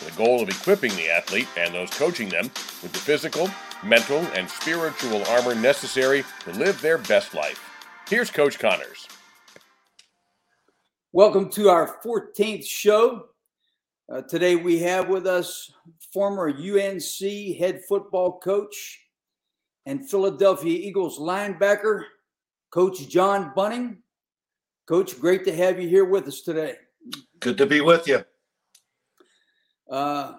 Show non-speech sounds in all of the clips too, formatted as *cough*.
with the goal of equipping the athlete and those coaching them with the physical, mental, and spiritual armor necessary to live their best life. Here's Coach Connors. Welcome to our 14th show. Uh, today we have with us former UNC head football coach and Philadelphia Eagles linebacker, Coach John Bunting. Coach, great to have you here with us today. Good to be with you. Uh,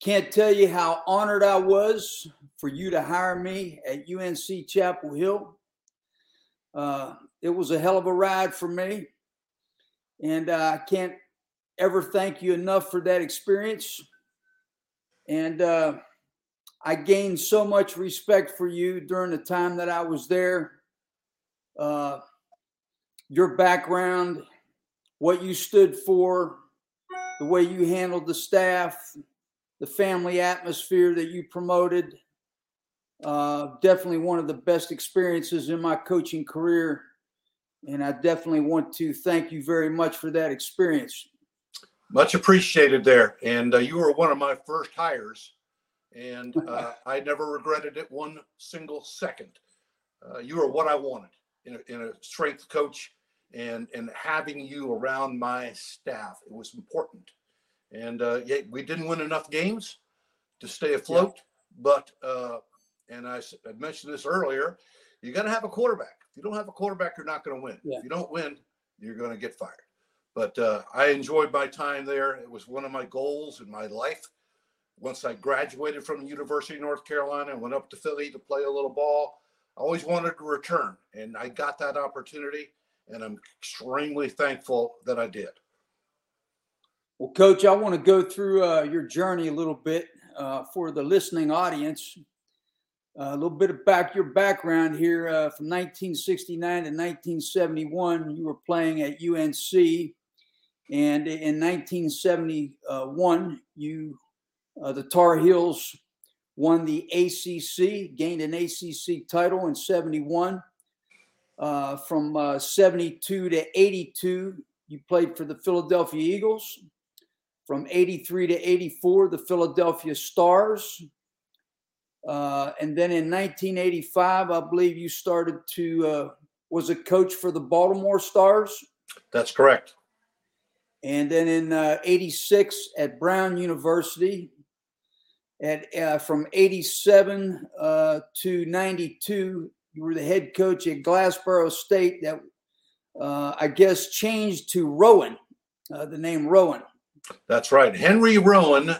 can't tell you how honored I was for you to hire me at UNC Chapel Hill. Uh, it was a hell of a ride for me. And uh, I can't ever thank you enough for that experience. And uh, I gained so much respect for you during the time that I was there. Uh, your background, what you stood for, the way you handled the staff, the family atmosphere that you promoted. Uh, definitely one of the best experiences in my coaching career. And I definitely want to thank you very much for that experience. Much appreciated there. And uh, you were one of my first hires. And uh, *laughs* I never regretted it one single second. Uh, you were what I wanted in a, in a strength coach and, and having you around my staff. It was important. And uh, yeah, we didn't win enough games to stay afloat. Yeah. But, uh, and I, I mentioned this earlier, you got to have a quarterback. If you don't have a quarterback, you're not going to win. Yeah. If you don't win, you're going to get fired. But uh, I enjoyed my time there. It was one of my goals in my life. Once I graduated from the University of North Carolina and went up to Philly to play a little ball, I always wanted to return, and I got that opportunity, and I'm extremely thankful that I did. Well, Coach, I want to go through uh, your journey a little bit uh, for the listening audience. Uh, a little bit about your background here. Uh, from 1969 to 1971, you were playing at UNC. And in 1971, you uh, the Tar Heels won the ACC, gained an ACC title in 71. Uh, from uh, 72 to 82, you played for the Philadelphia Eagles. From 83 to 84, the Philadelphia Stars. Uh, and then in 1985, I believe you started to uh, was a coach for the Baltimore Stars. That's correct. And then in uh, 86 at Brown University, at uh, from 87 uh, to 92, you were the head coach at Glassboro State. That uh, I guess changed to Rowan, uh, the name Rowan. That's right. Henry Rowan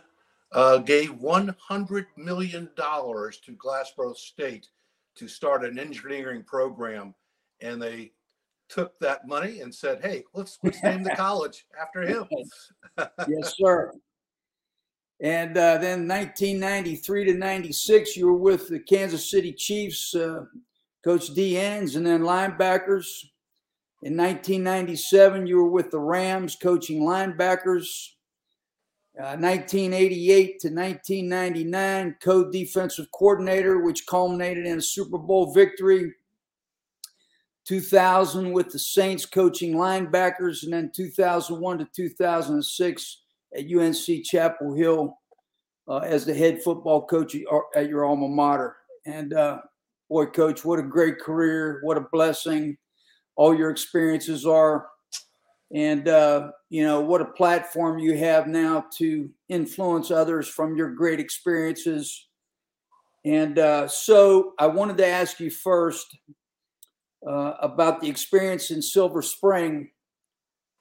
uh, gave $100 million to Glassboro State to start an engineering program. And they took that money and said, hey, let's, let's name the *laughs* college after him. *laughs* yes, sir. And uh, then 1993 to 96, you were with the Kansas City Chiefs, uh, Coach D. Ends, and then linebackers. In 1997, you were with the Rams, coaching linebackers. Uh, 1988 to 1999, co defensive coordinator, which culminated in a Super Bowl victory. 2000 with the Saints coaching linebackers, and then 2001 to 2006 at UNC Chapel Hill uh, as the head football coach at your alma mater. And uh, boy, coach, what a great career! What a blessing! All your experiences are, and uh, you know what a platform you have now to influence others from your great experiences. And uh, so, I wanted to ask you first uh, about the experience in Silver Spring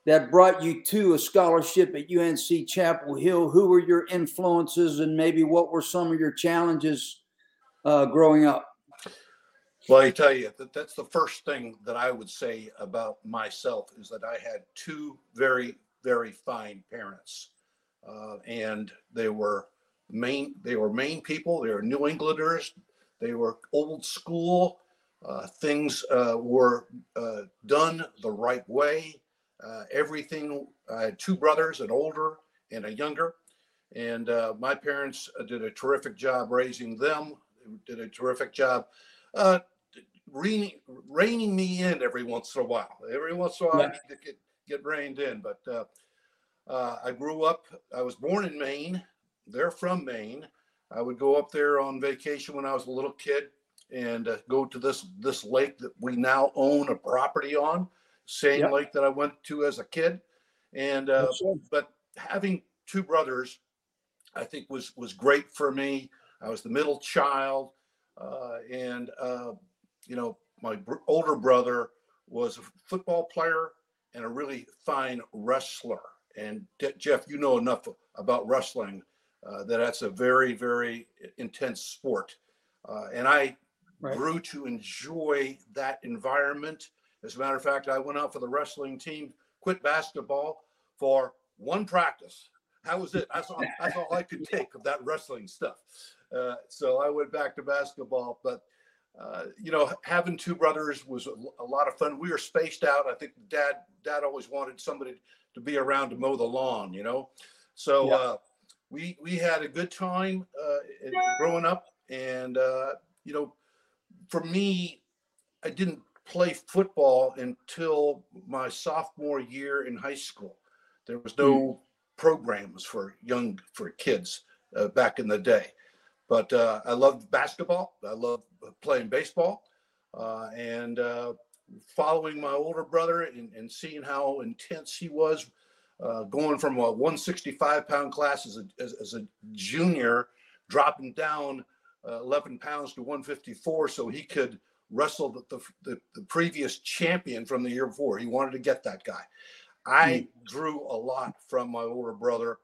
that brought you to a scholarship at UNC Chapel Hill. Who were your influences, and maybe what were some of your challenges uh, growing up? Well, I tell you that that's the first thing that I would say about myself is that I had two very, very fine parents, uh, and they were main. They were Maine people. They were New Englanders. They were old school. Uh, things uh, were uh, done the right way. Uh, everything. I had two brothers, an older and a younger, and uh, my parents did a terrific job raising them. Did a terrific job uh, reining, reining me in every once in a while. Every once in a while, yeah. I need to get, get reined in. But uh, uh, I grew up, I was born in Maine. They're from Maine. I would go up there on vacation when I was a little kid and uh, go to this this lake that we now own a property on, same yep. lake that I went to as a kid. And uh, but having two brothers, I think was was great for me. I was the middle child, uh, and uh, you know my br- older brother was a football player and a really fine wrestler. And Jeff, you know enough about wrestling uh, that that's a very, very intense sport. Uh, and I right. grew to enjoy that environment. As a matter of fact, I went out for the wrestling team, quit basketball for one practice. How was it? That's all, that's all I could *laughs* take of that wrestling stuff. Uh, so I went back to basketball. But, uh, you know, having two brothers was a, a, lot of fun. We were spaced out. I think dad, dad always wanted somebody to be around to mow the lawn, you know? So, yeah. uh, we we had a good time uh, growing up, and uh, you know, for me, I didn't play football until my sophomore year in high school. There was no mm. programs for young for kids uh, back in the day, but uh, I loved basketball. I loved playing baseball, uh, and uh, following my older brother and, and seeing how intense he was uh, going from a 165 pound class as a, as, as a junior, dropping down uh, 11 pounds to 154 so he could wrestle the, the, the, previous champion from the year before. He wanted to get that guy. I hmm. drew a lot from my older brother.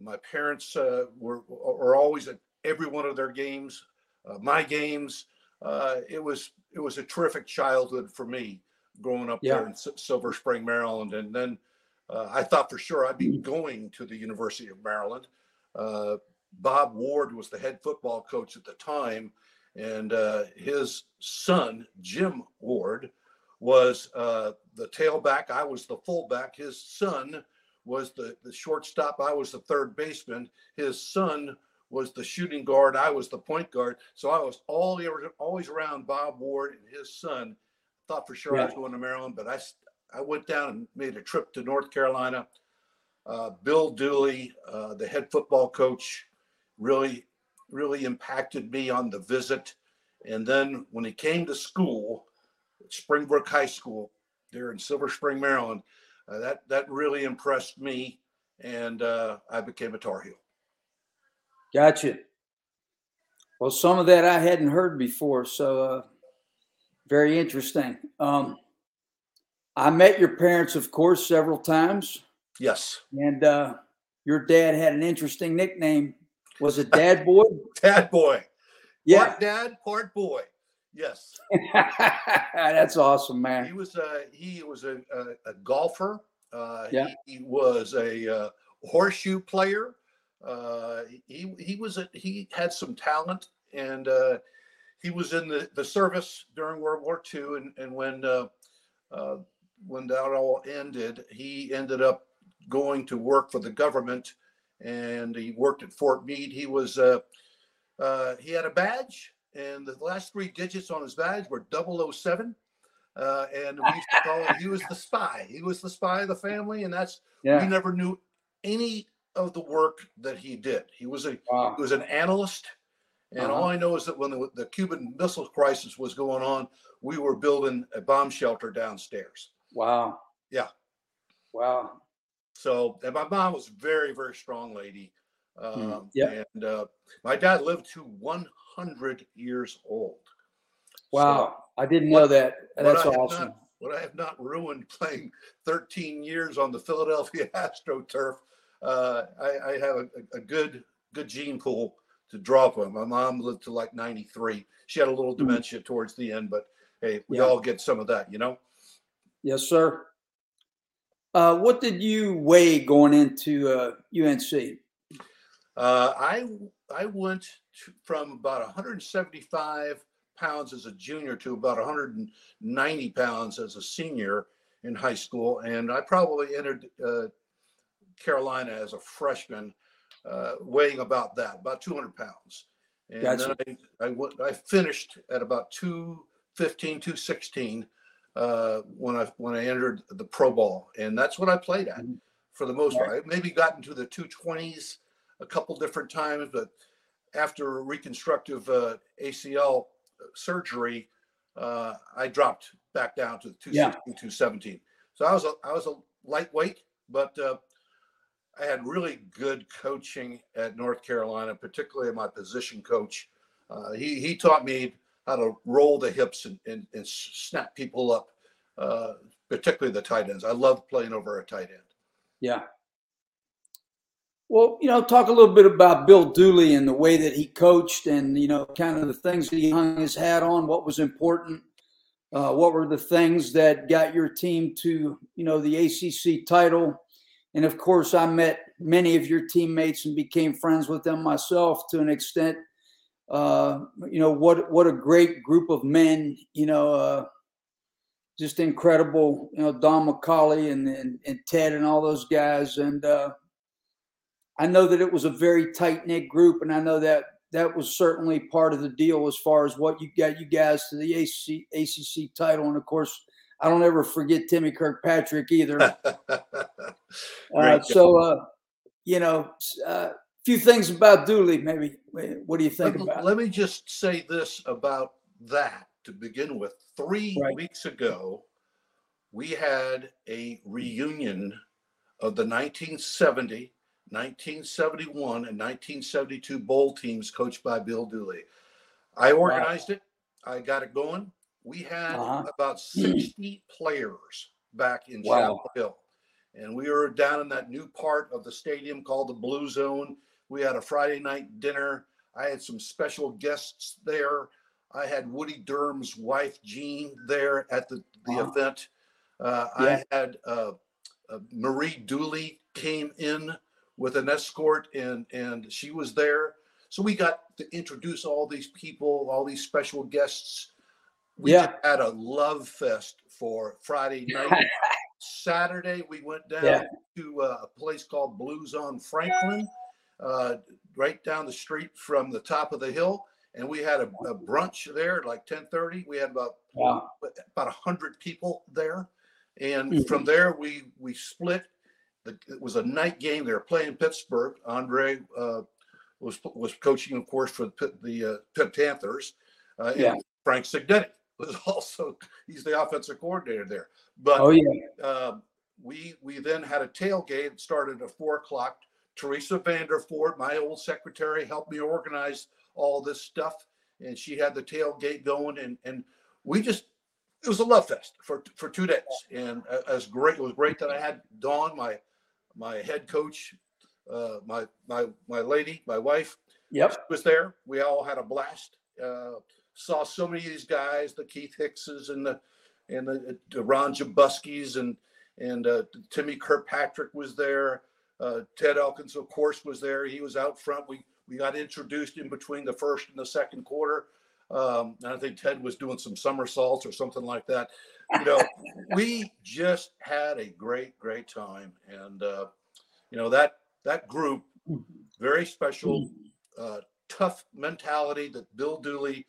My parents uh, were, were always at every one of their games, uh, my games. Uh, it was it was a terrific childhood for me growing up yeah. there in Silver Spring, Maryland, and then uh, I thought for sure I'd be hmm. going to the University of Maryland. Uh, Bob Ward was the head football coach at the time, and uh, his son, Jim Ward, was uh, the tailback. I was the fullback. His son was the, the shortstop. I was the third baseman. His son was the shooting guard. I was the point guard. So I was all always around Bob Ward and his son. Thought for sure yeah. I was going to Maryland, but I I went down and made a trip to North Carolina. Uh, Bill Dooley, uh, the head football coach, really, really impacted me on the visit. And then when he came to school, Springbrook High School, there in Silver Spring, Maryland, uh, that that really impressed me, and uh, I became a Tar Heel. Gotcha. Well, some of that I hadn't heard before, so uh, very interesting. Um, I met your parents, of course, several times. Yes. And uh, your dad had an interesting nickname. Was it Dad Boy? *laughs* dad Boy. Yeah. Part dad, part boy. Yes. *laughs* That's awesome, man. He was a he was a, a, a golfer. Uh, yeah. He, he, was a uh, horseshoe player. Uh, he he was a, he had some talent, and uh, he was in the, the service during World War II. And and when uh, uh, when that all ended, he ended up going to work for the government, and he worked at Fort Meade. He was uh, uh, he had a badge, and the last three digits on his badge were 007. Uh, and we used to call him, he was the spy. He was the spy of the family, and that's yeah. we never knew any of the work that he did. He was a wow. he was an analyst, and uh-huh. all I know is that when the, the Cuban Missile Crisis was going on, we were building a bomb shelter downstairs. Wow. Yeah. Wow. So, and my mom was very, very strong lady. Hmm. Um, yeah. And uh, my dad lived to 100 years old. Wow. So I didn't know that. That's awesome. Not, what I have not ruined *laughs* playing 13 years on the Philadelphia *laughs* AstroTurf, uh, I, I, have a, a, good, good gene pool to draw from. My mom lived to like 93. She had a little hmm. dementia towards the end, but hey, we yeah. all get some of that, you know? Yes, sir. Uh, what did you weigh going into uh, UNC? Uh, I I went to, from about 175 pounds as a junior to about 190 pounds as a senior in high school, and I probably entered uh, Carolina as a freshman, uh, weighing about that, about 200 pounds. And gotcha. then I, I, went, I finished at about 215, 216 uh, when I when I entered the Pro Bowl, and that's what I played at mm-hmm. for the most part. I maybe got into the 220s a couple different times, but after reconstructive uh, ACL surgery, uh, I dropped back down to 216, yeah. 217. So I was a, I was a lightweight, but uh, I had really good coaching at North Carolina, particularly my position coach. Uh, he he taught me how to roll the hips and, and, and snap people up, uh, particularly the tight ends. I love playing over a tight end. Yeah. Well, you know, talk a little bit about Bill Dooley and the way that he coached and, you know, kind of the things that he hung his hat on, what was important. Uh, what were the things that got your team to, you know, the ACC title? And of course, I met many of your teammates and became friends with them myself to an extent. Uh, you know what what a great group of men. You know, uh, just incredible. You know, Don McCauley and, and, and Ted and all those guys. And uh, I know that it was a very tight knit group, and I know that that was certainly part of the deal as far as what you got you guys to the ACC, ACC title. And of course, I don't ever forget Timmy Kirkpatrick either. *laughs* uh, so, uh, you know, a uh, few things about Dooley, maybe. What do you think let, about? Let me just say this about that to begin with. Three right. weeks ago, we had a reunion of the 1970, 1971, and 1972 bowl teams coached by Bill Dooley. I organized wow. it. I got it going. We had uh-huh. about 60 players back in wow. Chapel Hill. And we were down in that new part of the stadium called the Blue Zone. We had a Friday night dinner. I had some special guests there. I had Woody Durham's wife, Jean, there at the, the event. Uh, yeah. I had uh, uh, Marie Dooley came in with an escort, and and she was there. So we got to introduce all these people, all these special guests we yeah. had a love fest for Friday *laughs* night. Saturday, we went down yeah. to uh, a place called Blues on Franklin, uh, right down the street from the top of the hill. And we had a, a brunch there at like 1030. We had about wow. about 100 people there. And mm-hmm. from there, we we split. it was a night game. They were playing Pittsburgh. Andre uh, was was coaching, of course, for the, the uh, Pitt Panthers. Uh, yeah. Frank Cignetti was *laughs* also he's the offensive coordinator there. But oh yeah, uh, we we then had a tailgate. Started at four o'clock. Teresa Vanderford, my old secretary, helped me organize all this stuff, and she had the tailgate going, and and we just it was a love fest for for two days, and as great it was great that I had Dawn, my my head coach, uh, my my my lady, my wife, yep, was there. We all had a blast. Uh, saw so many of these guys, the Keith Hickses and the and the, the Ron Jabuskis and and uh, Timmy Kirkpatrick was there. Uh, Ted Elkins, of course, was there. He was out front. We we got introduced in between the first and the second quarter. Um, and I think Ted was doing some somersaults or something like that. You know, *laughs* we just had a great, great time, and uh, you know that that group, very special, uh, tough mentality that Bill Dooley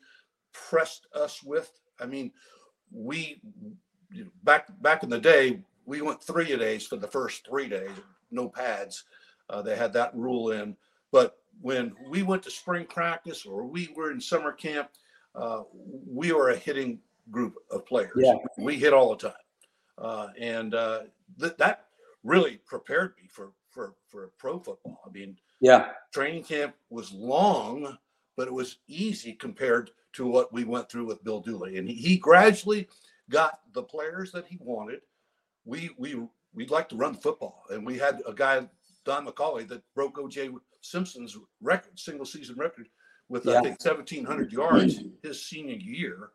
pressed us with. I mean, we you know, back back in the day, we went three a days for the first three days, no pads. Uh, they had that rule in. But when we went to spring practice or we were in summer camp, uh, we were a hitting group of players. Yeah. We hit all the time, uh, and uh, th- that really prepared me for for for pro football. I mean, yeah, training camp was long, but it was easy compared to what we went through with Bill Dooley. And he, he gradually got the players that he wanted. We we we'd like to run football, and we had a guy Don McCauley that broke O.J. Simpson's record, single season record, with yeah. I think 1,700 yards his senior year.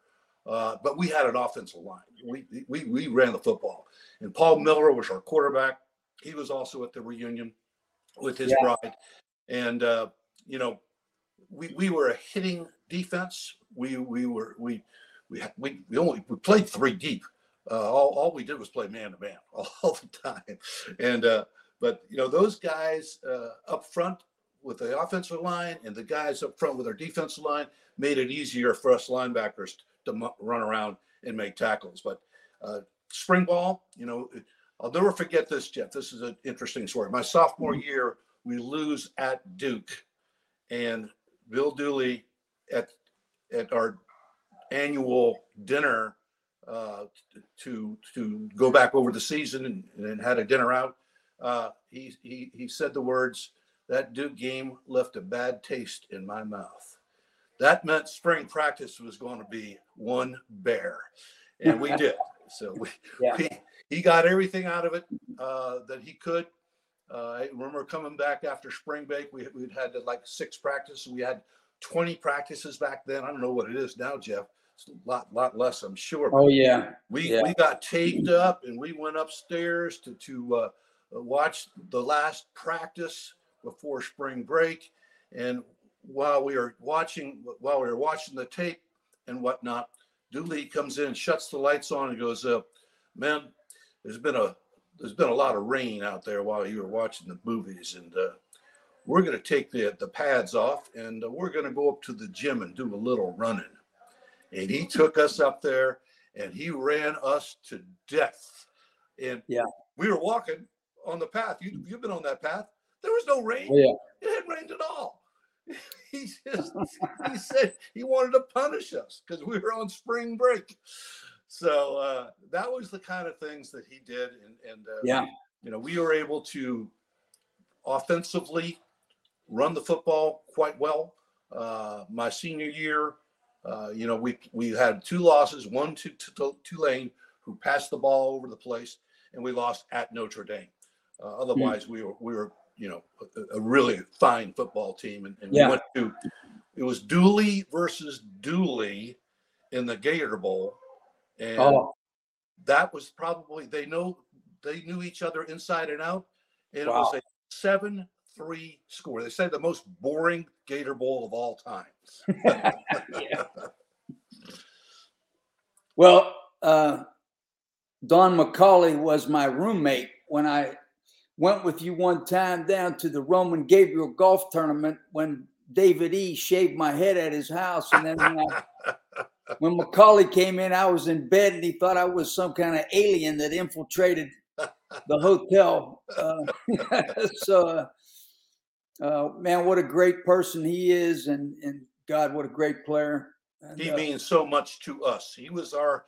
Uh, but we had an offensive line. We, we we ran the football, and Paul Miller was our quarterback. He was also at the reunion with his yeah. bride, and uh, you know we, we were a hitting defense. We we were we we we, we only we played three deep. Uh, all, all we did was play man to man all the time, and uh, but you know those guys uh, up front with the offensive line and the guys up front with our defensive line made it easier for us linebackers to run around and make tackles. But uh, spring ball, you know, I'll never forget this, Jeff. This is an interesting story. My sophomore mm-hmm. year, we lose at Duke, and Bill Dooley at at our annual dinner uh, to to go back over the season and, and had a dinner out. Uh, he, he he said the words that Duke game left a bad taste in my mouth. That meant spring practice was going to be one bear, and we *laughs* did. So we, yeah. we he got everything out of it uh, that he could. Uh, I remember coming back after spring break. We we'd had like six practices. We had 20 practices back then. I don't know what it is now, Jeff. It's a lot, lot less, I'm sure. Oh yeah. We yeah. we got taped up and we went upstairs to to uh, watch the last practice before spring break. And while we were watching, while we were watching the tape and whatnot, Dooley comes in, shuts the lights on, and goes, uh, "Man, there's been a there's been a lot of rain out there while you were watching the movies, and uh, we're going to take the the pads off, and uh, we're going to go up to the gym and do a little running." And he took us up there, and he ran us to death. And yeah, we were walking on the path. You, you've been on that path. There was no rain. Oh, yeah. It hadn't rained at all. *laughs* He just he said he wanted to punish us because we were on spring break. So uh, that was the kind of things that he did, and, and uh, yeah, you know, we were able to offensively run the football quite well. Uh, my senior year, uh, you know, we we had two losses, one to, to Tulane, who passed the ball over the place, and we lost at Notre Dame. Uh, hmm. otherwise, mm. we were we were you know a, a really fine football team, and, and yeah. we went to it was Dooley versus Dooley in the Gator Bowl, and oh. that was probably they know they knew each other inside and out, and wow. it was a seven three score. They said the most boring Gator Bowl of all time. *laughs* well, uh, Don McCauley was my roommate when I went with you one time down to the Roman Gabriel golf tournament when David E shaved my head at his house. And then when, I, *laughs* when McCauley came in, I was in bed and he thought I was some kind of alien that infiltrated the hotel. Uh, *laughs* so, uh, uh, man, what a great person he is. And, and God, what a great player. And, he uh, means so much to us. He was our,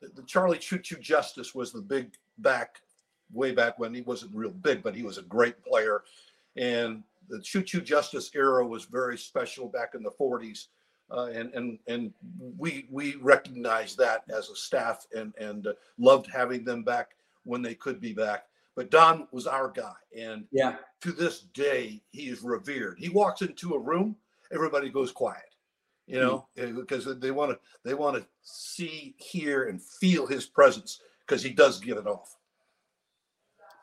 the Charlie Choo Choo Justice was the big back way back when he wasn't real big, but he was a great player. And the Choo Choo Justice era was very special back in the 40s. Uh, and and and we we recognized that as a staff and and uh, loved having them back when they could be back. But Don was our guy, and yeah, to this day he is revered. He walks into a room, everybody goes quiet, you know, mm-hmm. because they want to they want to see, hear, and feel his presence because he does give it off.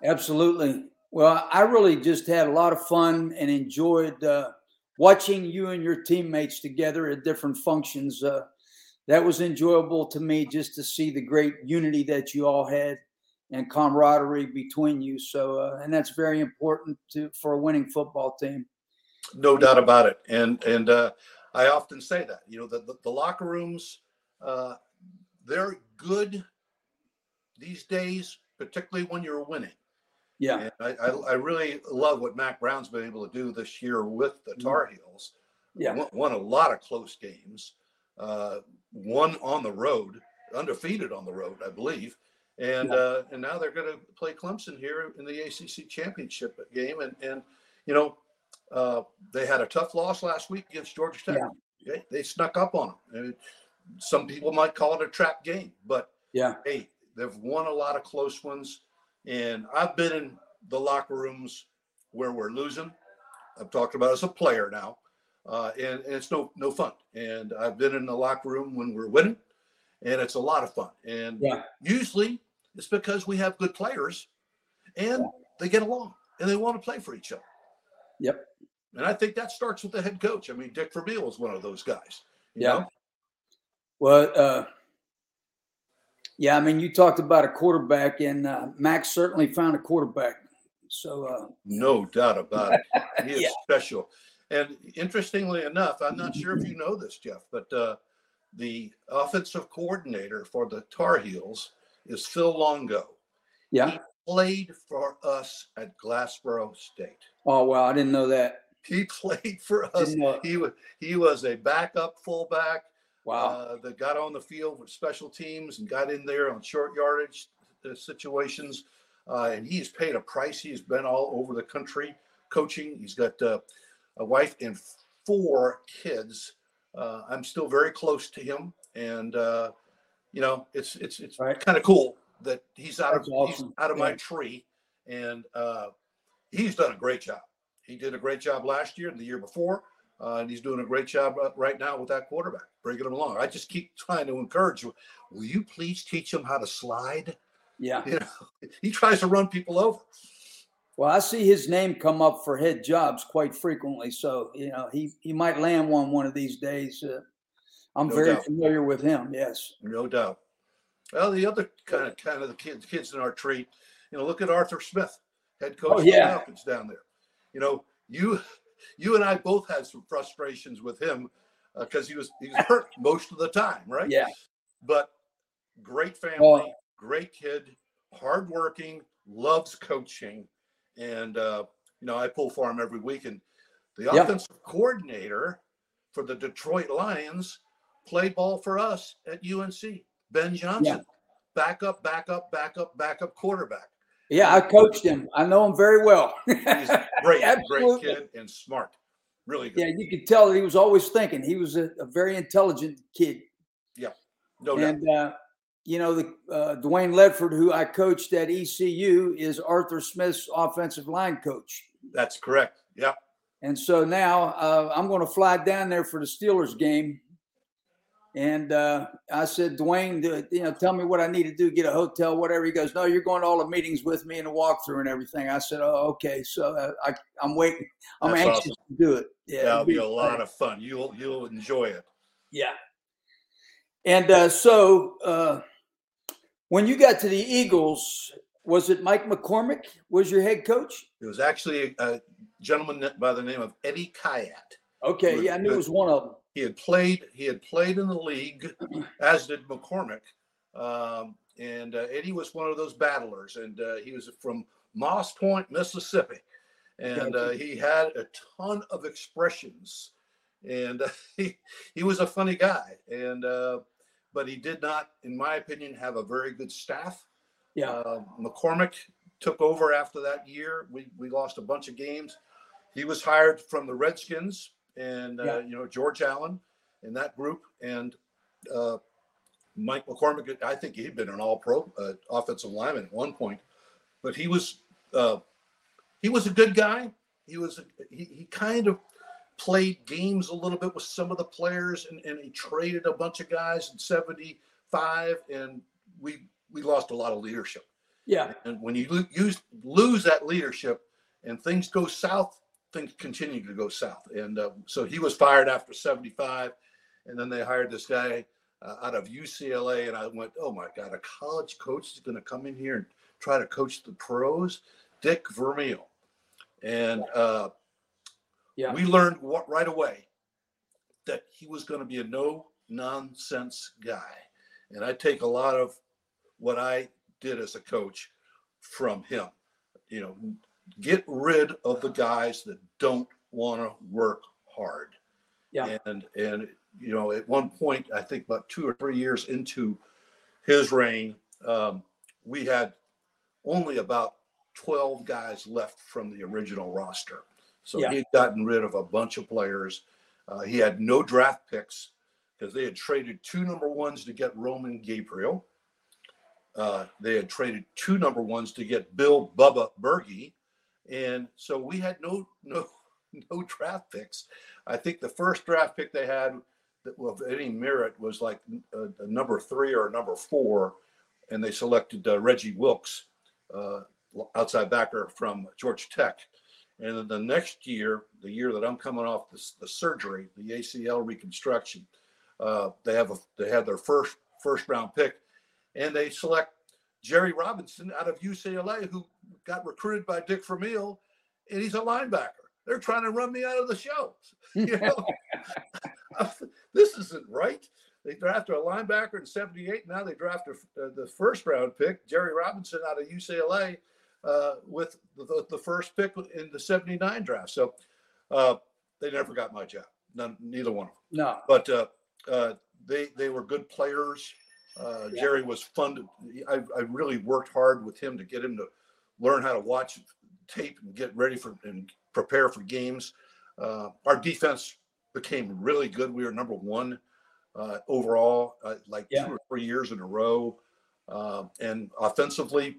Absolutely. Well, I really just had a lot of fun and enjoyed uh, watching you and your teammates together at different functions. Uh, that was enjoyable to me just to see the great unity that you all had and camaraderie between you. So, uh, and that's very important to for a winning football team. No doubt about it. And and uh, I often say that you know the the, the locker rooms uh, they're good these days, particularly when you're winning. Yeah, I, I, I really love what Mack Brown's been able to do this year with the mm-hmm. Tar Heels. Yeah, won, won a lot of close games. Uh, one on the road, undefeated on the road, I believe, and yeah. uh, and now they're going to play Clemson here in the ACC championship game, and and you know uh, they had a tough loss last week against Georgia Tech. Yeah. They, they snuck up on them. And some people might call it a trap game, but yeah, hey, they've won a lot of close ones. And I've been in the locker rooms where we're losing. I've talked about as a player now, uh, and, and, it's no no fun. And I've been in the locker room when we're winning, and it's a lot of fun. And yeah. usually it's because we have good players, and yeah. they get along and they want to play for each other. Yep. And I think that starts with the head coach. I mean, Dick Vermeil is one of those guys. yeah. Know? Well, uh, yeah, I mean, you talked about a quarterback, and uh, Mack's certainly found a quarterback. So, uh, no doubt about it. *laughs* He is yeah. special. And interestingly enough, I'm not sure if you know this, Jeff, but uh, the offensive coordinator for the Tar Heels is Phil Longo. Yeah. He played for us at Glassboro State. Oh, wow. I didn't know that. He *laughs* played for us. He was he was a backup fullback. Wow. Uh, that got on the field with special teams and got in there on short yardage uh, situations. Uh, and he's paid a price. He's been all over the country coaching. He's got uh, a wife and four kids. Uh, I'm still very close to him, and uh, you know, it's it's it's right. kind of cool that he's out That's of awesome. he's out of yeah. my tree, and uh, he's done a great job. He did a great job last year and the year before, uh, and he's doing a great job uh, right now with that quarterback, bringing him along. I just keep trying to encourage you. Will you please teach him how to slide? Yeah, you know, *laughs* he tries to run people over. Well, I see his name come up for head jobs quite frequently, so you know he he might land one one of these days. Uh, I'm no very doubt. familiar with him. Yes, no doubt. Well, the other kind of kind of the kids kids in our tree, you know, look at Arthur Smith, head coach oh, yeah. of the Falcons down there. You know, you you and I both had some frustrations with him because uh, he was he was hurt *laughs* most of the time, right? Yeah. But great family, great kid, hardworking, loves coaching and uh, you know I pull for him every week. And the yeah. offensive coordinator for the Detroit Lions played ball for us at UNC. Ben Johnson, yeah. backup, backup, backup, backup quarterback. Yeah, I coached him. I know him very well. He's great, *laughs* great kid and smart. Really good. Yeah, you could tell he was always thinking. He was a, a very intelligent kid. Yeah, no and, doubt. Uh, you know, the uh, Dwayne Ledford, who I coached at ECU, is Arthur Smith's offensive line coach. That's correct. Yeah. And so now uh, I'm going to fly down there for the Steelers game. And uh, I said, Dwayne, you know, tell me what I need to do, get a hotel, whatever. He goes, no, you're going to all the meetings with me and the walkthrough and everything. I said, oh, okay. So uh, I, I'm waiting. I'm That's anxious awesome. to do it. Yeah, that'll be, be a lot of fun. You'll you'll enjoy it. Yeah. And uh, so uh, when you got to the Eagles, was it Mike McCormick was your head coach? It was actually a gentleman by the name of Eddie Khayat. Okay, yeah, I knew it was one of them. He had played. He had played in the league, as did McCormick, um, and uh, Eddie was one of those battlers, and uh, he was from Moss Point, Mississippi, and uh, he had a ton of expressions, and *laughs* he he was a funny guy, and uh, but he did not, in my opinion, have a very good staff. Yeah. Uh, McCormick took over after that year. We, we lost a bunch of games. He was hired from the Redskins and, uh, yeah. you know, George Allen in that group. And uh, Mike McCormick, I think he'd been an all pro uh, offensive lineman at one point, but he was, uh, he was a good guy. He was, he, he kind of played games a little bit with some of the players and, and he traded a bunch of guys in 75 and we we lost a lot of leadership yeah and when you lo- use, lose that leadership and things go south things continue to go south and uh, so he was fired after 75 and then they hired this guy uh, out of ucla and i went oh my god a college coach is going to come in here and try to coach the pros dick vermeil and uh, yeah. we learned what, right away that he was going to be a no nonsense guy. And I take a lot of what I did as a coach from him. You know, get rid of the guys that don't want to work hard. Yeah. And and you know, at one point, I think about two or three years into his reign, um, we had only about 12 guys left from the original roster. So yeah. he'd gotten rid of a bunch of players. Uh, he had no draft picks because they had traded two number ones to get Roman Gabriel. Uh, they had traded two number ones to get Bill Bubba Bergey, and so we had no no *laughs* no draft picks. I think the first draft pick they had that of any merit was like a, a number three or a number four, and they selected uh, Reggie Wilkes, uh, outside backer from Georgia Tech And then the next year, the year that I'm coming off the, the surgery, the ACL reconstruction, uh, they have a they had their first first round pick, and they select Jerry Robinson out of UCLA, who got recruited by Dick Vermeil, and he's a linebacker. They're trying to run me out of the show. *laughs* You know, *laughs* this isn't right. They drafted a linebacker in '78. Now they drafted uh, the first round pick, Jerry Robinson out of UCLA, uh, with the, the, first pick in the '79 draft. So uh, they never got my job. None, neither one of them. No. But uh, uh, they they were good players. Uh, yeah. Jerry was fun. To, I, I really worked hard with him to get him to learn how to watch tape and get ready for and prepare for games. Uh, our defense became really good. We were number one uh, overall, uh, like yeah. two or three years in a row. Uh, and offensively,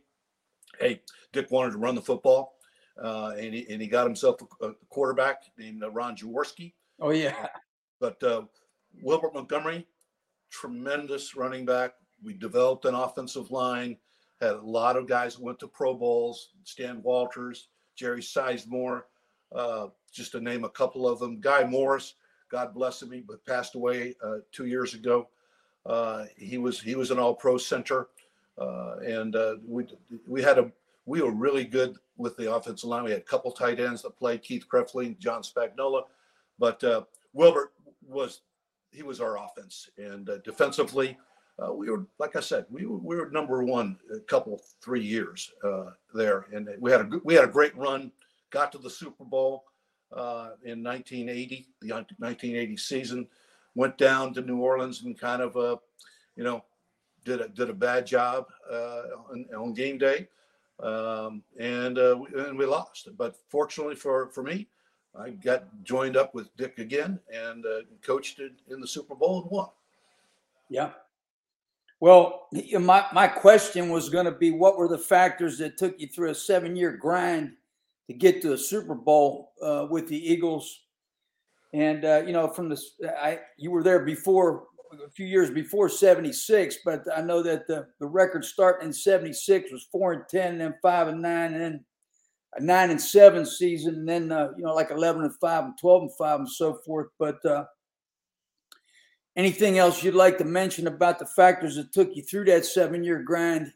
hey, Dick wanted to run the football, uh, and he and he got himself a, a quarterback named Ron Jaworski. Oh yeah. But Wilbert Montgomery, tremendous running back. We developed an offensive line. Had a lot of guys who went to Pro Bowls. Stan Walters, Jerry Sizemore, uh, just to name a couple of them. Guy Morris, God bless him, but passed away uh, two years ago. Uh, he was he was an All Pro center, uh, and uh, we we had a we were really good with the offensive line. We had a couple tight ends that played Keith Krepfle, John Spagnola, but uh, Wilbert was he was our offense, and defensively. Uh, we were, like I said, we were, we were number one a couple three years uh, there, and we had a we had a great run. Got to the Super Bowl uh, in 1980, the 1980 season. Went down to New Orleans and kind of, uh, you know, did a, did a bad job uh, on, on, game day, um, and uh, and we lost. But fortunately for for me, I got joined up with Dick again and uh, coached in the Super Bowl and won. Yeah. Well, my, my question was going to be what were the factors that took you through a seven year grind to get to a Super Bowl uh, with the Eagles. And uh, you know, from the I you were there before a few years before '76, but I know that the the record starting in '76 was four and ten, and then five and nine, and then a nine and seven season, and then uh, you know like eleven and five, and twelve and five, and so forth. But uh, anything else you'd like to mention about the factors that took you through that seven year grind?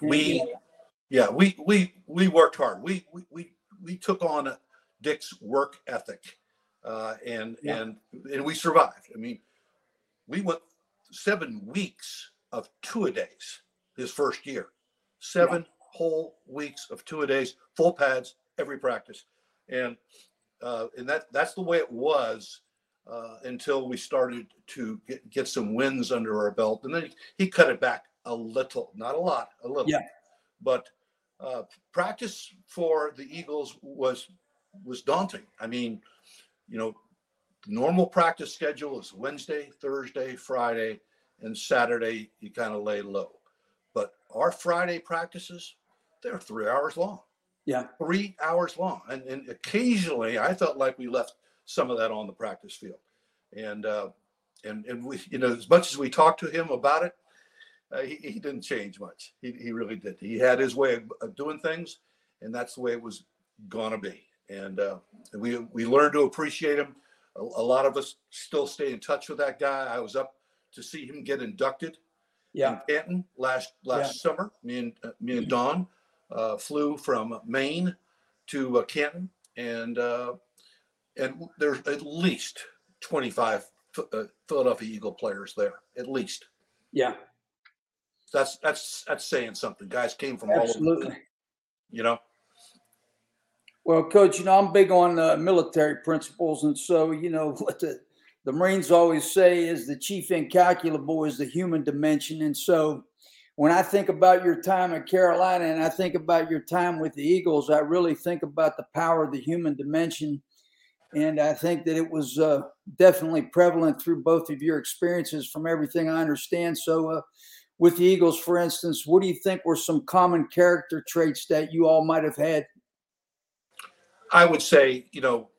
We yeah, we we we worked hard. We we we, we took on Dick's work ethic, uh, and yeah. and and we survived. I mean, we went seven weeks of two a days his first year, seven yeah. whole weeks of two a days, full pads every practice, and uh, and that that's the way it was uh, until we started to get, get some wins under our belt, and then he, cut it back a little, not a lot, a little. Yeah. But uh, practice for the Eagles was was daunting. I mean, you know, normal practice schedule is Wednesday, Thursday, Friday, and Saturday you kind of lay low. But our Friday practices, they're three hours long. Yeah. Three hours long. And, and occasionally I felt like we left some of that on the practice field. And uh, and and we, you know, as much as we talked to him about it, uh, he, he didn't change much. He, he really did. He had his way of, of doing things, and that's the way it was going to be. And uh, we we learned to appreciate him. A, a, lot of us still stay in touch with that guy. I was up to see him get inducted. Yeah, in Canton last last yeah. summer. Me and uh, me and Don uh, flew from Maine to uh, Canton, and uh, and there's at least 25 Philadelphia Eagle players there, at least. Yeah, that's that's that's saying something. Guys came from Absolutely. all over, you know. Well, coach, you know I'm big on uh, military principles, and so you know *laughs* what the the Marines always say is the chief incalculable is the human dimension, and so when I think about your time at Carolina and I think about your time with the Eagles, I really think about the power of the human dimension. And I think that it was uh, definitely prevalent through both of your experiences from everything I understand. So, uh, with the Eagles, for instance, what do you think were some common character traits that you all might have had? I would say, you know,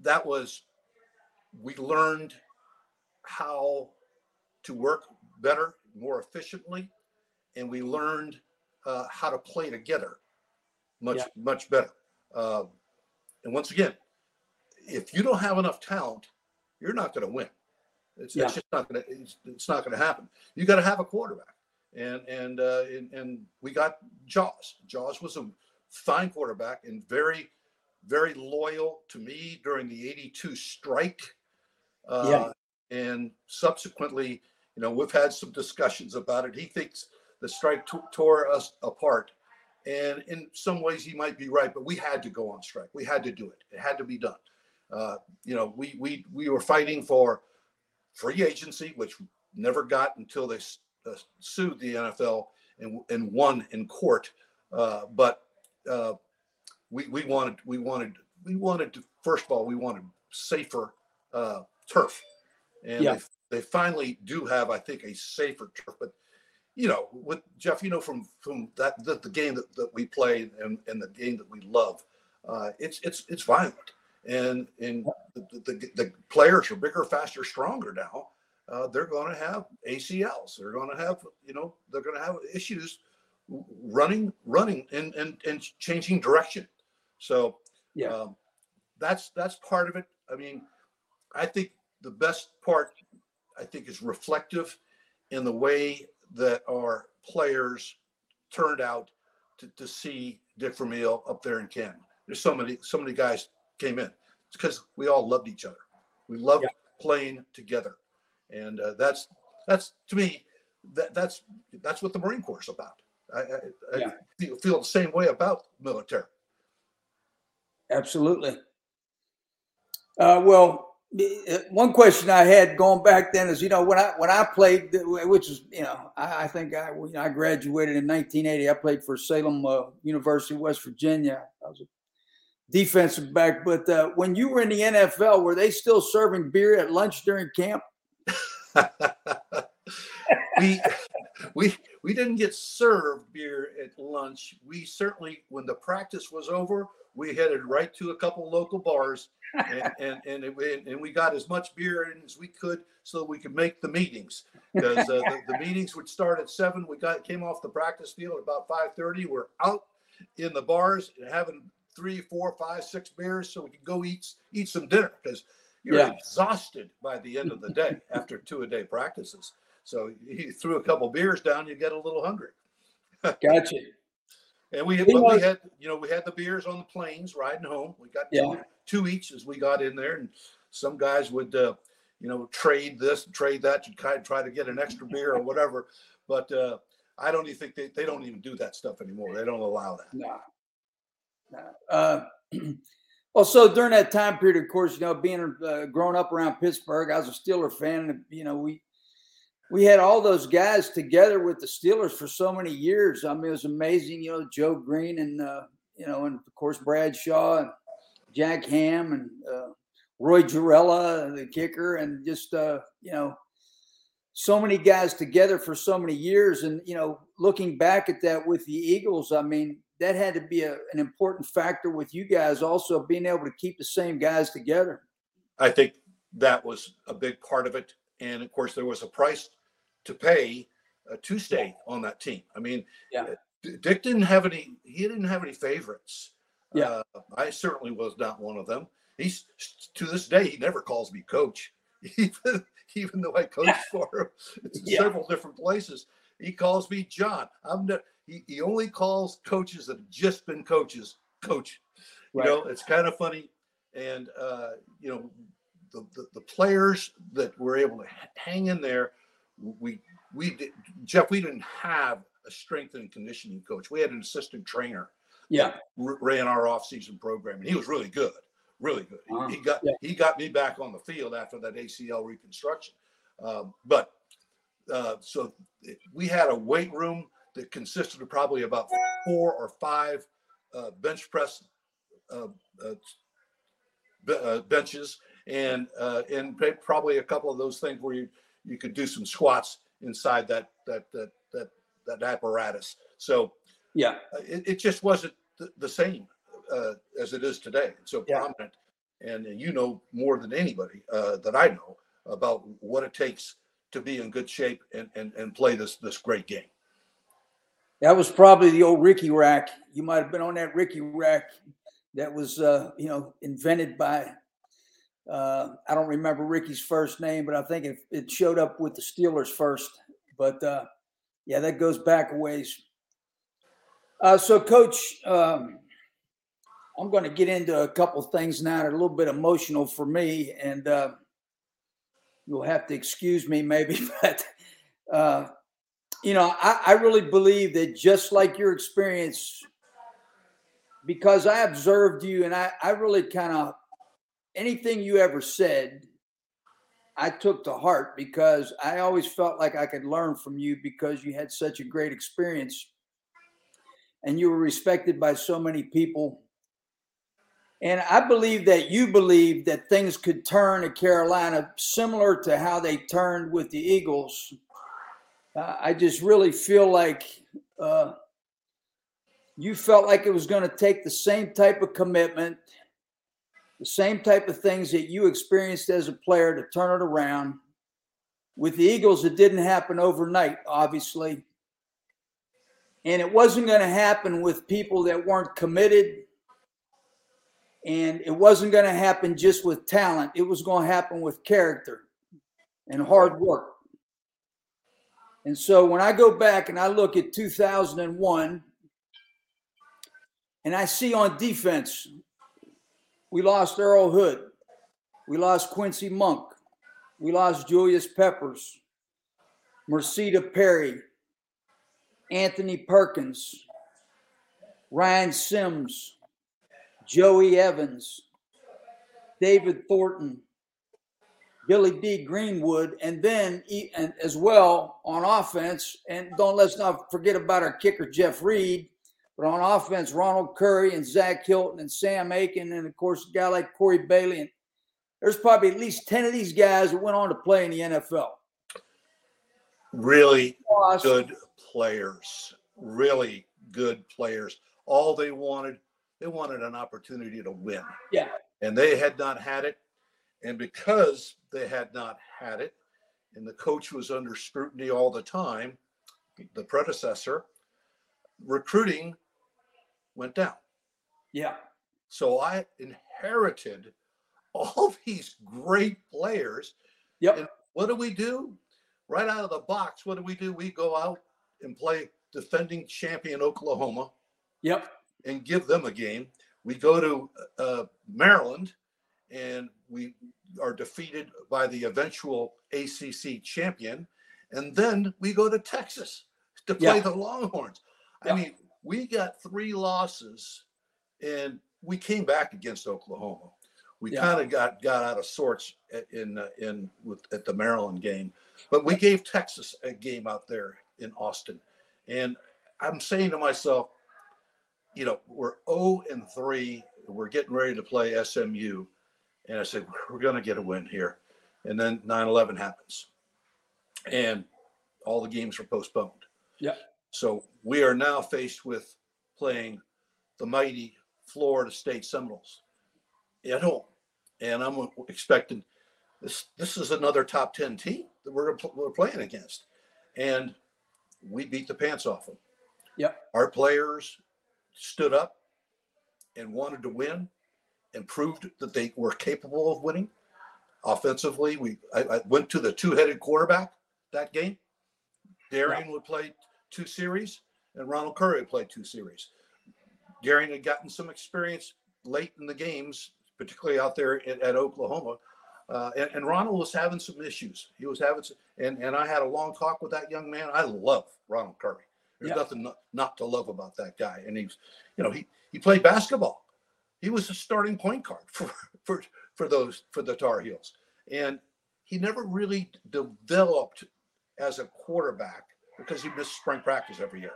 that was, we learned how to work better, more efficiently, and we learned uh, how to play together much, yeah. much better. Uh, and once again, if you don't have enough talent, you're not going to win. It's, yeah. it's, just not going to. It's, it's not going to happen. You got to have a quarterback, and and, uh, and and we got Jaws. Jaws was a fine quarterback and very, very loyal to me during the '82 strike. Uh, yeah. And subsequently, you know, we've had some discussions about it. He thinks the strike t- tore us apart. And in some ways, he might be right, but we had to go on strike. We had to do it. It had to be done. Uh, you know, we we we were fighting for free agency, which never got until they uh, sued the NFL and and won in court. Uh, but uh, we we wanted we wanted we wanted to first of all we wanted safer uh, turf, and yeah. they, they finally do have I think a safer turf, but you know, with Jeff, you know, from from that the, the game that, that we play and, and the game that we love, uh, it's it's it's violent, and and the, the, the players are bigger, faster, stronger now. Uh, they're going to have ACLs. They're going to have you know they're going to have issues running running and and and changing direction. So yeah, um, that's that's part of it. I mean, I think the best part I think is reflective in the way that our players turned out to, to see Dick Vermeil up there in Canton. There's so many, so many guys came in. It's because we all loved each other. We loved yeah. playing together, and uh, that's that's to me that that's that's what the Marine Corps is about. I, I, yeah. I feel, feel the same way about military. Absolutely. Uh, well, uh, one question I had going back then is, you know, when I when I played, which is, you know, I, I think I you know, I graduated in 1980. I played for Salem uh, University, West Virginia. I was a defensive back. But uh, when you were in the NFL, were they still serving beer at lunch during camp? *laughs* we we we didn't get served beer at lunch. We certainly, when the practice was over, we headed right to a couple local bars and *laughs* and and, it, and, we got as much beer in as we could so we could make the meetings because uh, the, the, meetings would start at seven. We got came off the practice field at about five thirty. We're out in the bars having three, four, five, six beers so we could go eat eat some dinner because you're yeah. exhausted by the end of the day *laughs* after two a day practices. So you threw a couple beers down, you get a little hungry. *laughs* gotcha. And we, we had, you know, we had the beers on the planes riding home. We got yeah. two, two each as we got in there, and some guys would, uh, you know, trade this, trade that, to kind of try to get an extra beer or whatever. But uh, I don't even think they, they don't even do that stuff anymore. They don't allow that. No. Uh, *clears throat* well, so during that time period, of course, you know, being uh, growing up around Pittsburgh, I was a Steeler fan. And, you know, we we had all those guys together with the Steelers for so many years. I mean, it was amazing. You know, Joe Greene and uh, you know, and of course Bradshaw and Jack Ham and uh, Roy Gerela, the kicker, and just uh, you know, so many guys together for so many years. And you know, looking back at that with the Eagles, I mean, that had to be a, an important factor with you guys also being able to keep the same guys together. I think that was a big part of it. And of course, there was a price to pay uh, to stay on that team. I mean, yeah. Dick didn't have any. He didn't have any favorites. Yeah, uh, I certainly was not one of them. He's to this day he never calls me coach, *laughs* even even though I coach *laughs* for him in yeah. several different places. He calls me John. I'm not. He, he only calls coaches that have just been coaches coach. Right. You know, it's kind of funny, and uh, you know, the, the the players that were able to hang in there we we did, Jeff, we didn't have a strength and conditioning coach. We had an assistant trainer. Yeah, ran our off-season program, and he was really good, really good. Uh-huh. He, got yeah. he got me back on the field after that ACL reconstruction. Um, but uh, so we had a weight room that consisted of probably about four or five uh, bench press uh, uh, uh benches, and and probably a couple of those things where you you could do some squats inside that that that that, that apparatus. So yeah, uh, it, it just wasn't the, same uh, as it is today. It's so yeah. prominent, and you know more than anybody uh, that I know about what it takes to be in good shape and and, and play this this great game. That was probably the old Ricky rack. You might have been on that Ricky rack that was, uh, you know, invented by, uh, I don't remember Ricky's first name, but I think it, it showed up with the Steelers first. But uh, yeah, that goes back a ways. Uh, so, Coach, um, I'm going to get into a couple things now that are a little bit emotional for me, and uh, you'll have to excuse me maybe, *laughs* but uh, you know, I, I really believe that just like your experience, because I observed you and I, I really kind of anything you ever said, I took to heart because I always felt like I could learn from you because you had such a great experience and you were respected by so many people. And I believe that you believe that things could turn at Carolina similar to how they turned with the Eagles I just really feel like uh, you felt like it was going to take the same type of commitment, the same type of things that you experienced as a player to turn it around. With the Eagles, it didn't happen overnight, obviously. And it wasn't going to happen with people that weren't committed. And it wasn't going to happen just with talent. It was going to happen with character and hard work. And so when I go back and I look at 2001 and I see on defense, we lost Errol Hood, we lost Quincy Monk, we lost Julius Peppers, Merceda Perry, Anthony Perkins, Ryan Sims, Joey Evans, David Thornton, Billy D. Greenwood, and then and as well on offense. And don't let's not forget about our kicker Jeff Reed, but on offense, Ronald Curry and Zach Hilton and Sam Aiken, and of course a guy like Corey Bailey. And there's probably at least ten of these guys that went on to play in the NFL. Really good players. Really good players. All they wanted, they wanted an opportunity to win. Yeah. And they had not had it. And because they had not had it, and the coach was under scrutiny all the time, the predecessor, recruiting went down. Yeah. So I inherited all *laughs* these great players. Yep. And what do we do? Right out of the box, what do we do? We go out and play defending champion Oklahoma. Yep. And give them a game. We go to uh, Maryland and we are defeated by the eventual ACC champion, and then we go to Texas to play yeah. the Longhorns. Yeah. I mean, we got three losses, and we came back against Oklahoma. We yeah. kind of got got out of sorts in uh, in with at the Maryland game, but we gave Texas a game out there in Austin, and I'm saying to myself, you know, we're 0 and 3. We're getting ready to play SMU and I said, we're going to get a win here. And then 9 11 happens. And all the games were postponed. Yeah. So we are now faced with playing the mighty Florida State Seminoles at home. And I'm expecting this this is another top 10 team that we're, we're playing against. And we beat the pants off them. Yep. Our players stood up and wanted to win and proved that they were capable of winning. Offensively, we I, I went to the two-headed quarterback that game. Darian yeah. would play two series, and Ronald Curry would play two series. Darian had gotten some experience late in the games, particularly out there at, at Oklahoma. Uh, and, and, Ronald was having some issues. He was having, some, and and I had a long talk with that young man. I love Ronald Curry. There's yeah. nothing not, not, to love about that guy. And he's, you know, he he played basketball he was a starting point guard for *laughs* for for those for the Tar Heels, and he never really developed as a quarterback because he missed spring practice every year.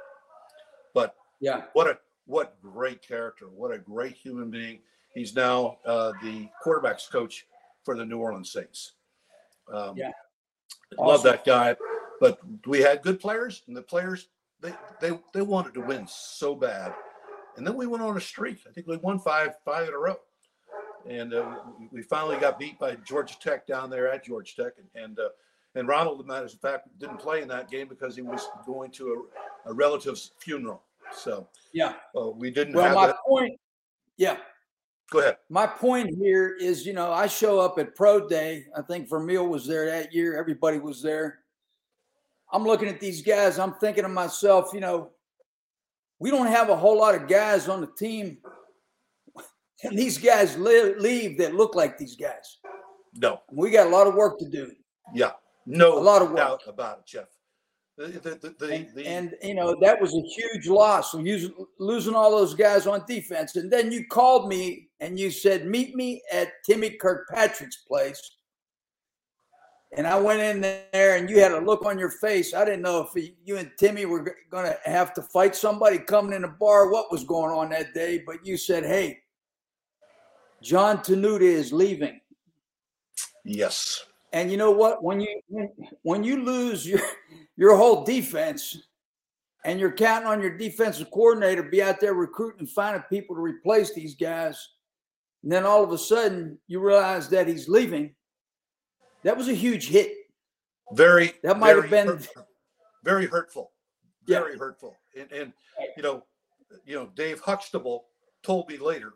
But yeah, what a what great character! What a great human being! He's now uh, the quarterbacks coach for the New Orleans Saints. Um, yeah, love that guy. But we had good players, and the players they they they wanted to win so bad and then we went on a streak. I think we won five five in a row, and uh, we finally got beat by Georgia Tech down there at Georgia Tech, and and, uh, and Ronald, as a matter of fact, didn't play in that game because he was going to a, a relative's funeral. So yeah, uh, we didn't. Well, my that. point, yeah, Go ahead. My point here is, you know, I show up at Pro Day. I think Vermeil was there that year. Everybody was there. I'm looking at these guys. I'm thinking to myself, you know, we don't have a whole lot of guys on the team, and these guys leave that look like these guys. No, we got a lot of work to do. Yeah, no, a lot of work doubt about it, Jeff. The, the, the, and, and, you know that was a huge loss. So using, losing all those guys on defense, and then you called me and you said, "Meet me at Timmy Kirkpatrick's place." And I went in there, and you had a look on your face. I didn't know if you and Timmy were going to have to fight somebody coming in the bar. What was going on that day? But you said, "Hey, John Tenuta is leaving." Yes. And you know what? When you when you lose your your whole defense, and you're counting on your defensive coordinator to be out there recruiting, finding people to replace these guys, and then all of a sudden you realize that he's leaving. That was a huge hit. Very. That might have been hurtful. very hurtful. Very yeah. hurtful. And, and you know, you know, Dave Huxtable told me later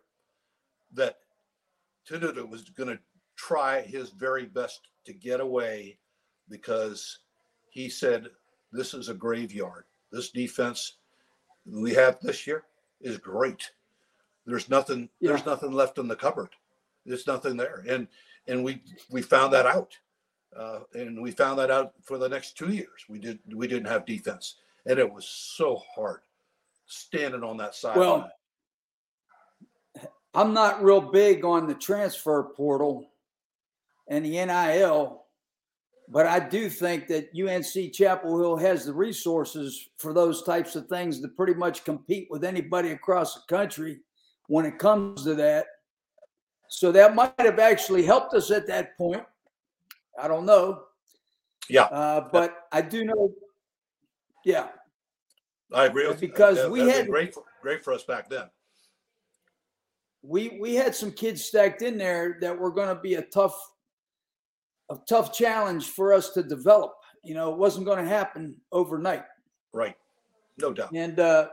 that Tenuta was going to try his very best to get away because he said, This is a graveyard. This defense we have this year is great. There's nothing, yeah. there's nothing left in the cupboard. There's nothing there. And and we we found that out. Uh, and we found that out for the next two years. We did we didn't have defense. And it was so hard standing on that side. Well, I'm not real big on the transfer portal and the NIL, but I do think that UNC Chapel Hill has the resources for those types of things to pretty much compete with anybody across the country when it comes to that. So that might have actually helped us at that point. I don't know. Yeah. Uh, but I do know. Yeah. I agree with because you. we had great great for us back then. We we had some kids stacked in there that were going to be a tough a tough challenge for us to develop. You know, it wasn't going to happen overnight. Right. No doubt. And, uh,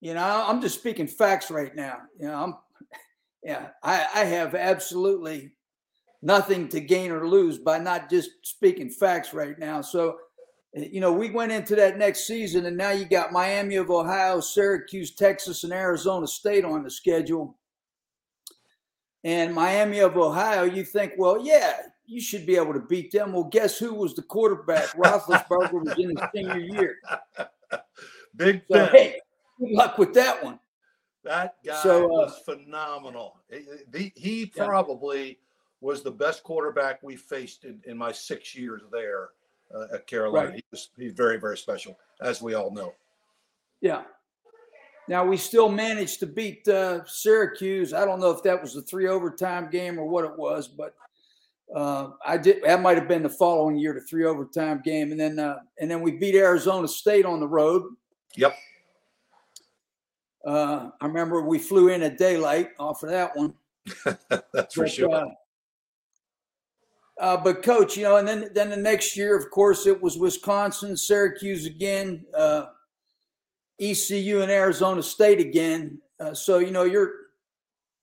you know, I'm just speaking facts right now. You know, I'm, yeah, I, I have absolutely nothing to gain or lose by not just speaking facts right now. So, eh, you know, we went into that next season, and now you got Miami of Ohio, Syracuse, Texas, and Arizona State on the schedule. And Miami of Ohio, you think, well, yeah, you should be able to beat them. Well, guess who was the quarterback? *laughs* Roethlisberger was in his senior year. Big so, hey, good luck with that one. That guy so, uh, was phenomenal. He, he probably yeah. was the best quarterback we faced in, in my six years there uh, at Carolina. Right. He was he's very very special, as we all know. Yeah. Now we still managed to beat uh, Syracuse. I don't know if that was a three overtime game or what it was, but uh, I did. That might have been the following year, the three overtime game, and then uh, and then we beat Arizona State on the road. Yep. Uh, I remember we flew in at daylight off of that one. *laughs* That's for but, sure. Uh, uh, but coach, you know, and then then the next year, of course, it was Wisconsin, Syracuse again, uh, ECU, and Arizona State again. so you know, you're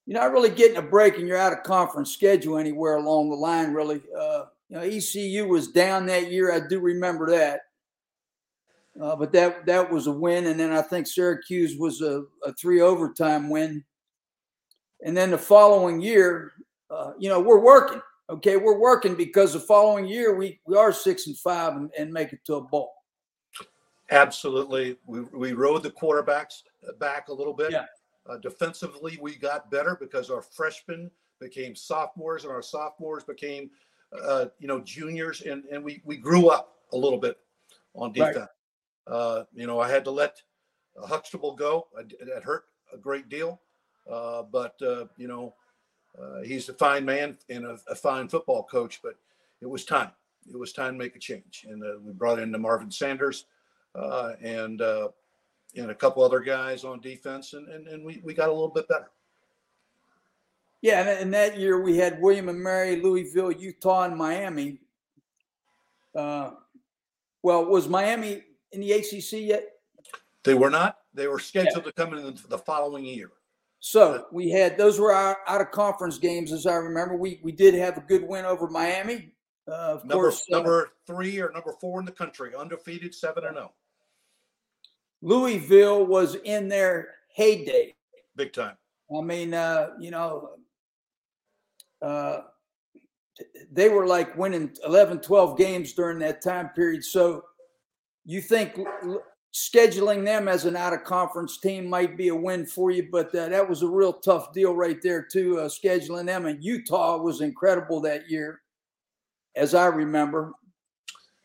you're not really getting a break and you're out of conference schedule anywhere along the line, really. Uh, you know, ECU was down that year. I do remember that. Uh, but that that was a win, and then I think Syracuse was a, a three overtime win. And then the following year, uh, you know, we're working. Okay, we're working because the following year we we are six and five and, and make it to a bowl. Absolutely, we we rode the quarterbacks back a little bit. Yeah. Uh, defensively, we got better because our freshmen became sophomores and our sophomores became, uh, you know, juniors, and, and we, we grew up a little bit on defense. Right. Uh, you know, I had to let Huxtable go. That hurt a great deal, uh, but uh, you know, uh, he's a fine man and a, a, fine football coach. But it was time. It was time to make a change, and we brought in Marvin Sanders, and and a couple other guys on defense, and, and, and we, we got a little bit better. Yeah, and that year we had William and Mary, Louisville, Utah, and Miami. Uh, well, was Miami in the ACC yet? They were not. They were scheduled yeah. to come in the following year. So we had those were our out of conference games, as I remember. We we did have a good win over Miami. Uh, of Number course, uh, number three or number four in the country, undefeated, seven and oh. zero, Louisville was in their heyday. big time. I mean, uh, you know, uh, they were like winning 11, 12 games during that time period. So you think scheduling them as an out of conference team might be a win for you, but uh, that was a real tough deal right there, too. Uh, scheduling them and Utah was incredible that year, as I remember.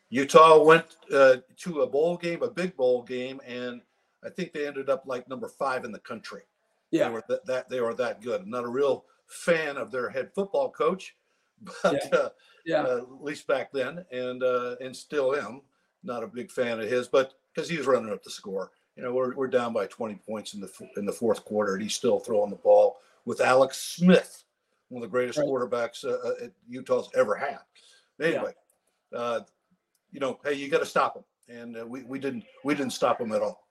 Utah went uh, to a bowl game, a big bowl game, and I think they ended up like number five in the country. Yeah, They were that, that they were that good. I'm not a real fan of their head football coach, *laughs* but Yeah. uh, Yeah. uh, at least back then, and uh, and still am not a big fan of his, but because he was running up the score. You know, we're, we're down by 20 points in the in the fourth quarter, and he's still throwing the ball with Alex Smith, one of the greatest Right. quarterbacks uh, uh, Utah's ever had. Anyway, uh, you know, hey, you got to stop him, and uh, we we didn't we didn't stop him at all.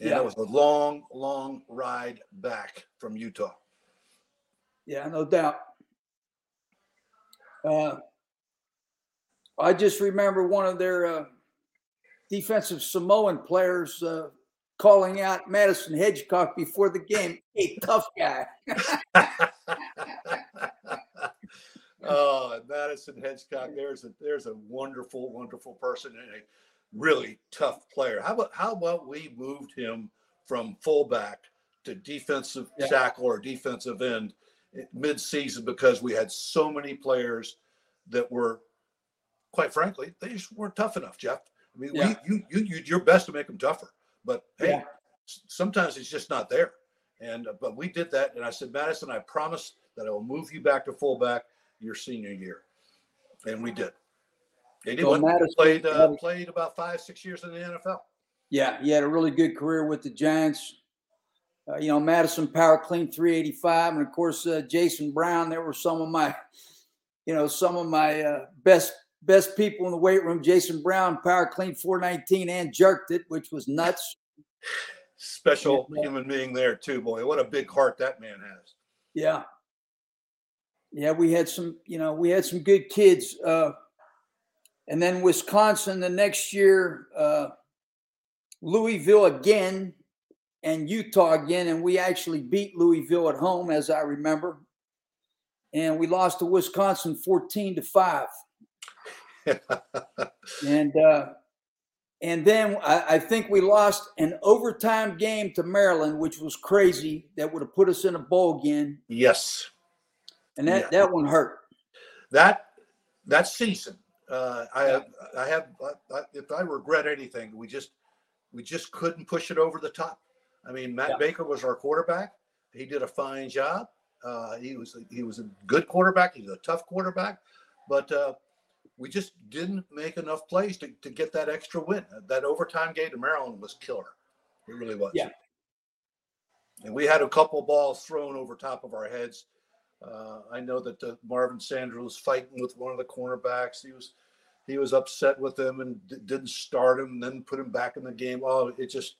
And Yeah. it was a long, long ride back from Utah. Yeah, no doubt. Uh, I just remember one of their uh, defensive Samoan players uh, calling out Madison Hedgecock before the game. *laughs* Hey, tough guy. *laughs* oh, Madison Hedgecock, there's a there's a wonderful, wonderful person and a really tough player. How about how about we moved him from fullback to defensive Yeah. tackle or defensive end mid-season because we had so many players that were, quite frankly, they just weren't tough enough, Jeff. I mean, Yeah. we, you you you your best to make them tougher, but hey, Yeah. sometimes it's just not there. And uh, but we did that, and I said, Madison, I promise that I will move you back to fullback your senior year, and we did. And he So Madison- played uh, played about five six years in the NFL. Yeah, he had a really good career with the Giants. Uh, you know, Madison power clean 385, and of course uh, Jason Brown. There were some of my, you know, some of my uh, best best people in the weight room. Jason Brown power clean 419 and jerked it, which was nuts. Special Yeah. human being there too, boy. What a big heart that man has. Yeah, yeah, we had some, you know, we had some good kids. Uh, and then Wisconsin the next year, uh, Louisville again, and Utah again, and we actually beat Louisville at home, as I remember. And we lost to Wisconsin 14 to 5. *laughs* And uh, and then I, I think we lost an overtime game to Maryland, which was crazy. That would have put us in a bowl again. yes, And that, Yeah. that one hurt. that that season, uh, I have I have I, I, if I regret anything, we just we just couldn't push it over the top. I mean, Matt Yeah. Baker was our quarterback. He did a fine job. Uh, he was he was a good quarterback. He's a tough quarterback, but uh, we just didn't make enough plays to, to get that extra win. That overtime game to Maryland was killer. It really was. Yeah. And we had a couple balls thrown over top of our heads. Uh, I know that uh, Marvin Sanders was fighting with one of the cornerbacks. He was he was upset with him and d- didn't start him, and then put him back in the game. Oh, it's just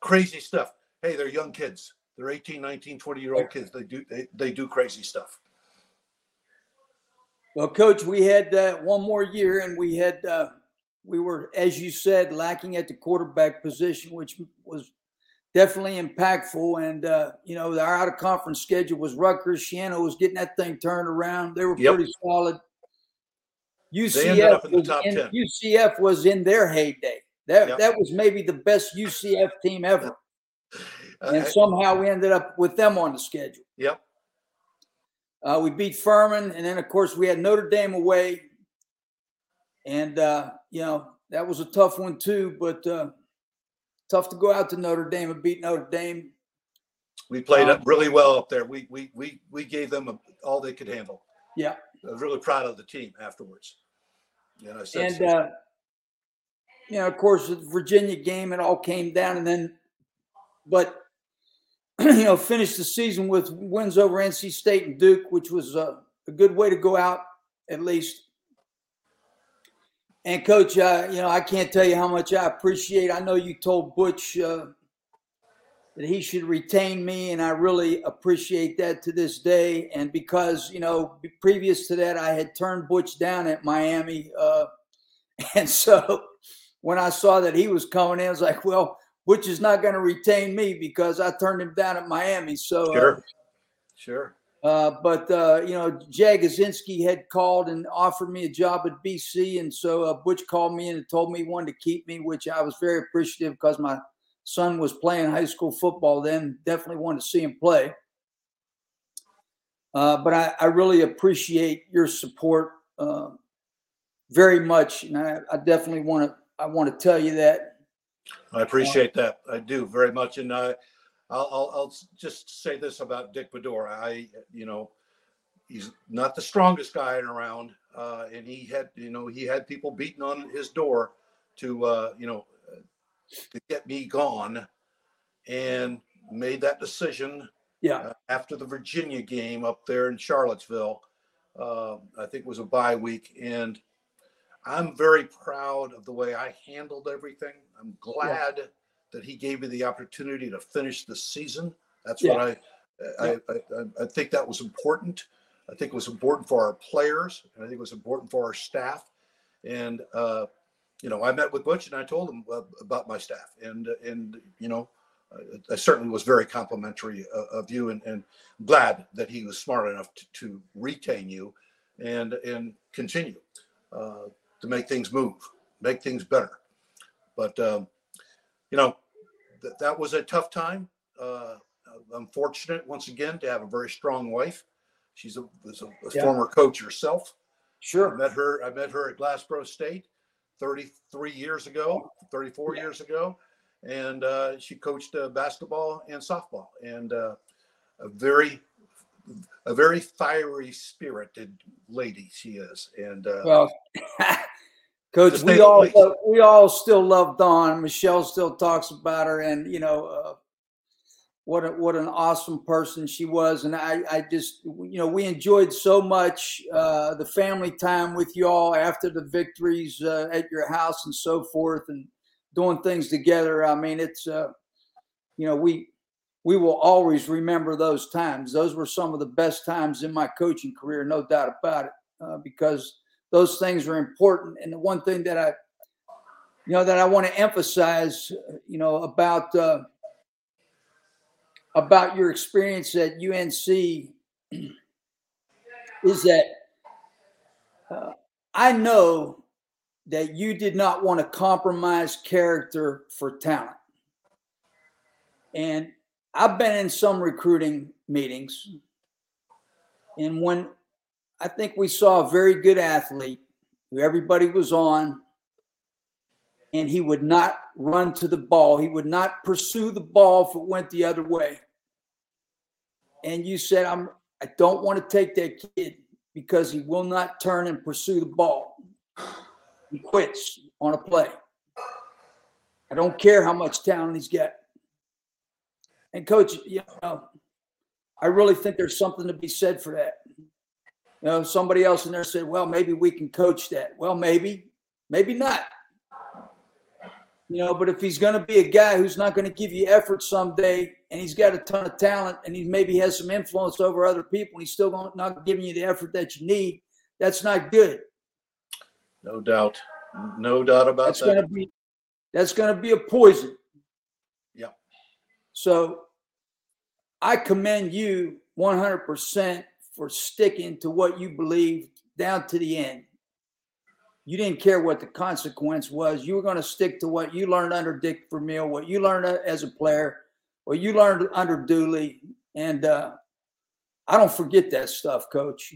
crazy stuff. Hey, they're young kids. They're 18, 19, 20 year old kids. They do they, they do crazy stuff. Well, coach, we had uh, one more year, and we had uh, we were, as you said, lacking at the quarterback position, which was definitely impactful. And uh, you know, our out of conference schedule was Rutgers. Schiano was getting that thing turned around. They were Yep. pretty solid. UCF in the was top in, 10. UCF was in their heyday. That Yep. that was maybe the best UCF team ever, *laughs* and somehow we ended up with them on the schedule. yep. Uh, we beat Furman, and then of course we had Notre Dame away, and uh, you know that was a tough one too. But uh, tough to go out to Notre Dame and beat Notre Dame. We played Um, up really well up there. We we we we gave them a, all they could handle. Yeah, I was really proud of the team afterwards. And I said, and uh, you know, of course, the Virginia game, it all came down, and then, but *clears throat* you know, finished the season with wins over NC State and Duke, which was uh, a good way to go out, at least. And coach, uh, you know, I can't tell you how much I appreciate. I know you told Butch uh, that he should retain me, and I really appreciate that to this day. And because you know, previous to that, I had turned Butch down at Miami, uh, *laughs* and so when I saw that he was coming in, I was like, well, Butch is not going to retain me because I turned him down at Miami. So uh, sure, uh, sure. Uh, but uh, you know, Jagodzinski had called and offered me a job at BC, and so uh, Butch called me and told me he wanted to keep me, which I was very appreciative because my son was playing high school football then. Definitely wanted to see him play. Uh, but I, I, really appreciate your support very much, and I, I definitely want to I want to tell you that. I appreciate that. I do very much, and I I'll, I'll, I'll just say this about Dick Baddour. I, you know, he's not the strongest guy around, uh, and he had, you know, he had people beating on his door to, uh, you know, to get me gone, and made that decision. Yeah. Uh, after the Virginia game up there in Charlottesville, uh, I think it was a bye week, and I'm very proud of the way I handled everything. I'm glad. Yeah that he gave me the opportunity to finish the season. That's yeah. what I I. I, I, think that was important. I think it was important for our players, and I think it was important for our staff. And uh, you know, I met with Butch and I told him uh, about my staff, and and you know, I, I certainly was very complimentary of, of you, and, and glad that he was smart enough to, to retain you, and and continue uh, to make things move, make things better. But um, you know, th- that was a tough time. Uh, I'm fortunate once again to have a very strong wife. She's a, was a, a yeah. former coach herself. Sure. I met her. I met her at Glassboro State 33 years ago, 34 yeah. years ago, and uh, she coached uh, basketball and softball. And uh, a very, a very fiery spirited lady she is. And uh, well, *laughs* Coach, we all love, we all still love Dawn. Michelle still talks about her, and you know uh, what a, what an awesome person she was. And I I just you know we enjoyed so much uh, the family time with you all after the victories uh, at your house and so forth, and doing things together. I mean, it's uh, you know we we will always remember those times. Those were some of the best times in my coaching career, no doubt about it, uh, because those things are important. And the one thing that I, you know, that I want to emphasize, you know, about uh, about your experience at UNC *clears throat* is that uh, I know that you did not want to compromise character for talent. And I've been in some recruiting meetings, and when I think we saw a very good athlete who everybody was on, and he would not run to the ball. He would not pursue the ball if it went the other way. And you said, I'm I don't want to take that kid because he will not turn and pursue the ball. He quits on a play. I don't care how much talent he's got. And coach, you know, I really think there's something to be said for that. You know, somebody else in there said, well, maybe we can coach that. Well, maybe, maybe not. You know, but if he's going to be a guy who's not going to give you effort someday and he's got a ton of talent and he maybe has some influence over other people and he's still not giving you the effort that you need, that's not good. No doubt. No doubt about that's that. Gonna be, that's going to be a poison. Yeah. So I commend you 100% for sticking to what you believed down to the end. You didn't care what the consequence was. You were going to stick to what you learned under Dick Vermeil, what you learned as a player, what you learned under Dooley. And uh, I don't forget that stuff, Coach.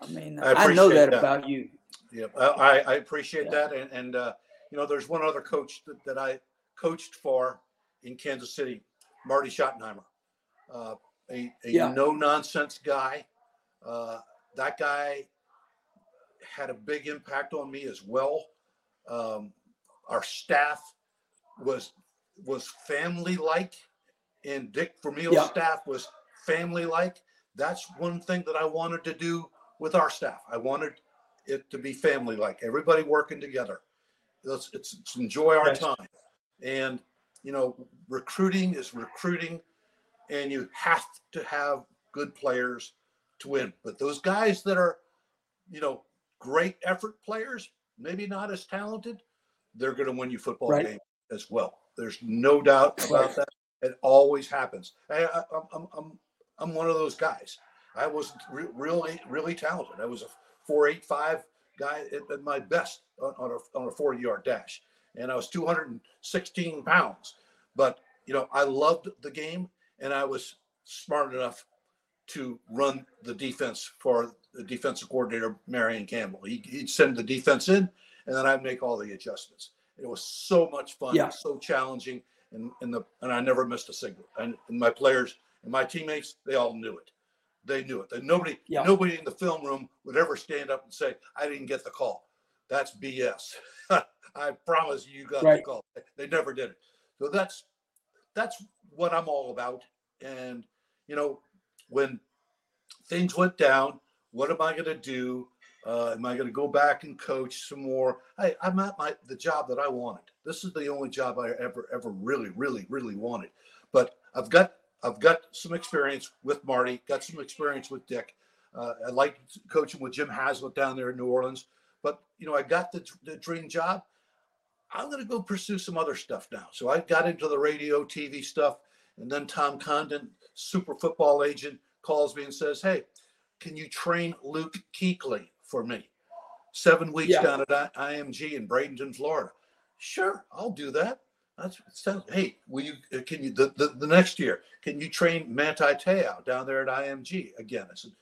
I mean, I, I know that, that, about you. Yeah, I, I appreciate yeah. that. And, and uh, you know, there's one other coach that, that I coached for in Kansas City, Marty Schottenheimer, uh, a, a yeah. no nonsense guy uh, that guy had a big impact on me as well. Um, our staff was was family like, and Dick Vermeil's yeah. staff was family like. That's one thing that I wanted to do with our staff. I wanted it to be family like, everybody working together. Let's, enjoy our time. And you know, recruiting is recruiting, and you have to have good players to win. But those guys that are, you know, great effort players, maybe not as talented, they're going to win you football right. games as well. There's no doubt about that. It always happens. I, I, I'm, I'm, I'm one of those guys. I was re- really, really talented. I was a 485 guy at, at my best on, on, a, on a 40 yard dash. And I was 216 pounds. But, you know, I loved the game and I was smart enough to run the defense for the defensive coordinator, Marion Campbell. He, would send the defense in and then I'd make all the adjustments. It was so much fun, yeah. so challenging, and, and the and I never missed a single. And, and my players and my teammates, they all knew it. They knew it. That nobody, yeah. nobody in the film room would ever stand up and say, "I didn't get the call." That's BS. *laughs* I promise you, you got right. the call. They never did it. So that's that's what I'm all about. And you know, when things went down, what am I going to do? Uh, am I going to go back and coach some more? I, I'm at my the job that I wanted. This is the only job I ever ever really really really wanted. But I've got I've got some experience with Marty, got some experience with Dick. Uh, I like coaching with Jim Haslett down there in New Orleans. But you know, I got the, the dream job. I'm going to go pursue some other stuff now. So I got into the radio, TV stuff, and then Tom Condon, super football agent, calls me and says, "Hey, can you train Luke Kuechly for me? Seven weeks yeah. down at IMG in Bradenton, Florida. Sure, I'll do that. That's sounds. Hey, will you? Uh, can you the, the, the next year? Can you train Manti Te'o down there at IMG again? I said,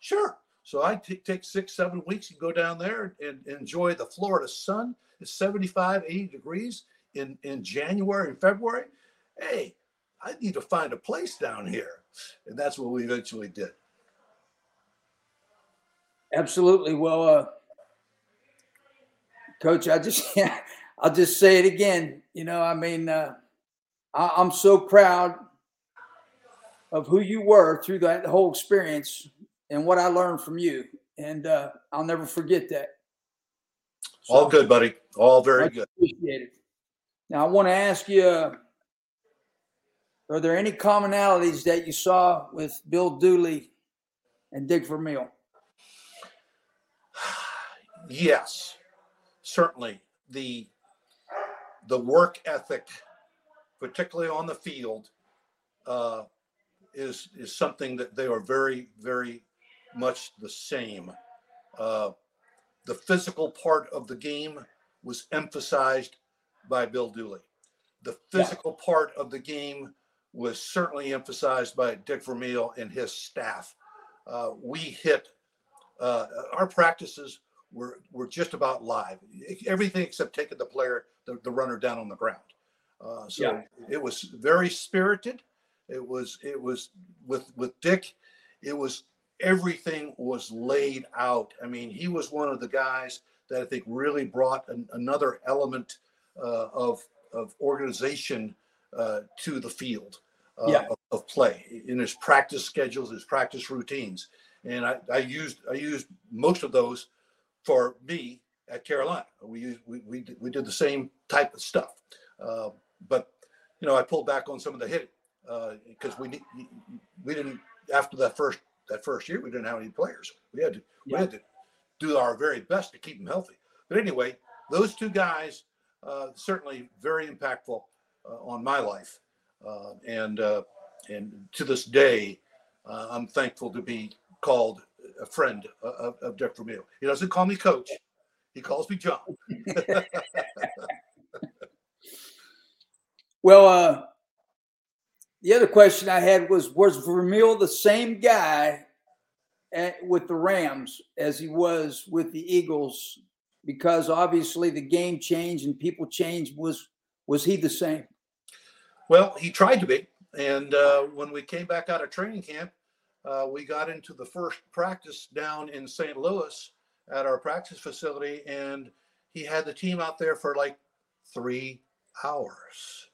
sure. So I t- take six, seven weeks and go down there and, and enjoy the Florida sun. It's 75, 80 degrees in in January and February. Hey, I need to find a place down here, and that's what we eventually did. Absolutely. Well, uh, Coach, I just *laughs* I'll just say it again. You know, I mean, uh, I, I'm so proud of who you were through that whole experience and what I learned from you, and uh, I'll never forget that. So, All good, buddy. All very good. Appreciate it. Now, I want to ask you: uh, Are there any commonalities that you saw with Bill Dooley and Dick Vermeil? *sighs* yes, certainly the the work ethic, particularly on the field, uh, is is something that they are very very much the same. Uh, the physical part of the game was emphasized by Bill Dooley. The physical yeah. part of the game was certainly emphasized by Dick Vermeil and his staff. Uh, we hit uh, our practices were were just about live. Everything except taking the player, the, the runner down on the ground. Uh, so yeah. it was very spirited. It was it was with with Dick. It was everything was laid out. I mean, he was one of the guys that I think really brought an, another element uh, of of organization uh, to the field uh, yeah. of, of, play in his practice schedules, his practice routines, and I, I used I used most of those for me at Carolina. We we we, we did the same type of stuff, uh, but you know I pulled back on some of the hitting because uh, we we didn't after that first that first year we didn't have any players. We had to yeah. we had to do our very best to keep them healthy. But anyway, those two guys uh, certainly very impactful uh, on my life, uh, and uh, and to this day, I'm thankful to be called a friend of, of Dick Vermeil. He doesn't call me coach. He calls me John. *laughs* well, uh, the other question I had was Was Vermeil the same guy at, with the Rams as he was with the Eagles? Because obviously the game changed and people changed. Was was he the same? Well, he tried to be. And uh, when we came back out of training camp, uh, we got into the first practice down in St. Louis at our practice facility, and he had the team out there for like three hours.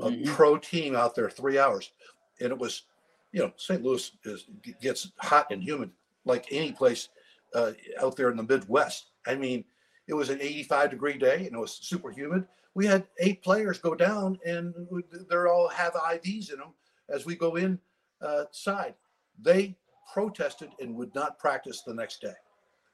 A mm-hmm. pro team out there three hours, and it was, you know, St. Louis is gets hot and humid like any place uh, out there in the Midwest. I mean, it was an 85 degree day and it was super humid. We had eight players go down and they're all have IVs in them as we go inside. Uh, they protested and would not practice the next day.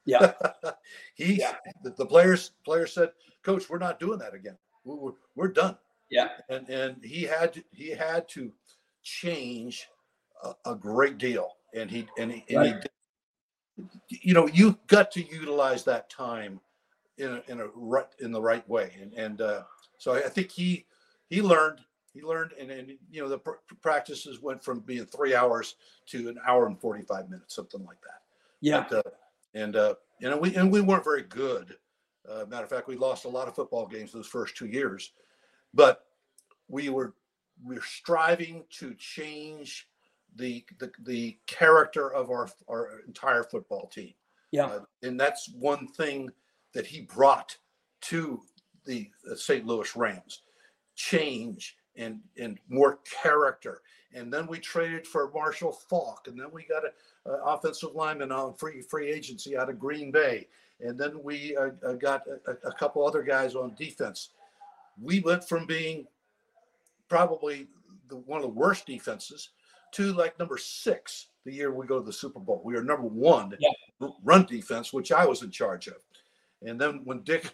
Yeah. *laughs* he, yeah. The, the, players, players said, coach, we're not doing that again. We're, we're done. Yeah. And, and he had, to, he had to change a, a great deal. And he, and he, and right. he you know, you got to utilize that time in a, in a right, in the right way. And, and, uh, so I think he, he learned, he learned, and, and you know, the pr- practices went from being three hours to an hour and 45 minutes, something like that. Yeah. But, uh, and uh, you know we and we weren't very good. Uh, matter of fact, we lost a lot of football games those first two years, but we were we we're striving to change the the, the character of our our entire football team. Yeah, uh, and that's one thing that he brought to the, the St. Louis Rams: change and and more character. And then we traded for Marshall Faulk, and then we got a uh, offensive lineman on free free agency out of Green Bay, and then we uh, uh, got a, a, couple other guys on defense. We went from being probably the, one of the worst defenses to like number six the year we go to the Super Bowl. We are number one yeah. run defense, which I was in charge of. And then when Dick.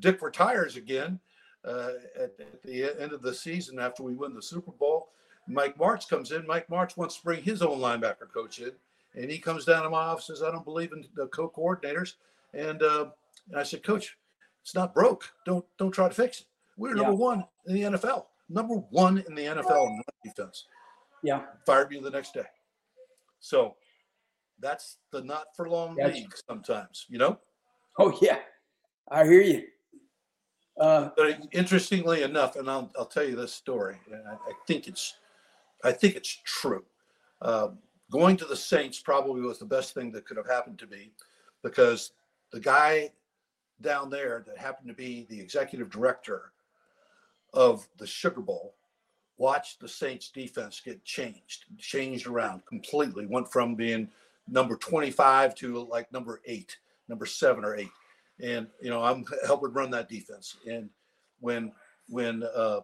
Dick retires again uh, at, at, the end of the season after we win the Super Bowl, Mike Martz comes in. Mike Martz wants to bring his own linebacker coach in, and he comes down to my office says, "I don't believe in the co-coordinators." And, uh, and I said, "Coach, it's not broke. Don't don't try to fix it. We're yeah. number one in the NFL. Number one in the NFL in defense." Yeah. Fired me the next day. So that's the not for long league sometimes, you know? Oh yeah. I hear you. Uh, but interestingly enough, and I'll, I'll tell you this story, and I, I think it's I think it's true. Uh, going to the Saints probably was the best thing that could have happened to me because the guy down there that happened to be the executive director of the Sugar Bowl watched the Saints defense get changed, changed around completely, went from being number 25 to like number eight, number seven or eight. And, you know, I'm helping run that defense. And when, when uh,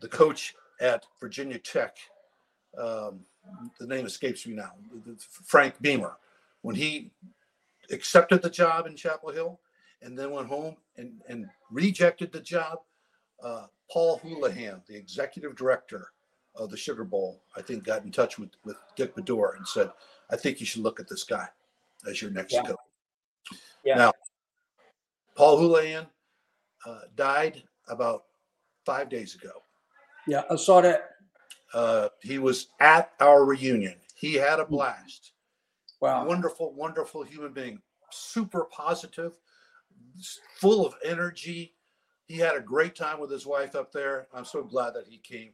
the coach at Virginia Tech. Um, the name escapes me now. Frank Beamer, when he accepted the job in Chapel Hill and then went home and, and rejected the job, uh, Paul Hoolahan, the executive director of the Sugar Bowl, I think got in touch with, with Dick Baddour and said, I think you should look at this guy as your next yeah. coach. Yeah. Now, Paul Hoolahan uh, died about five days ago. Yeah, I saw that. Uh, he was at our reunion. He had a hmm. blast. Wow. Wonderful, wonderful human being. Super positive, full of energy. He had a great time with his wife up there. I'm so glad that he came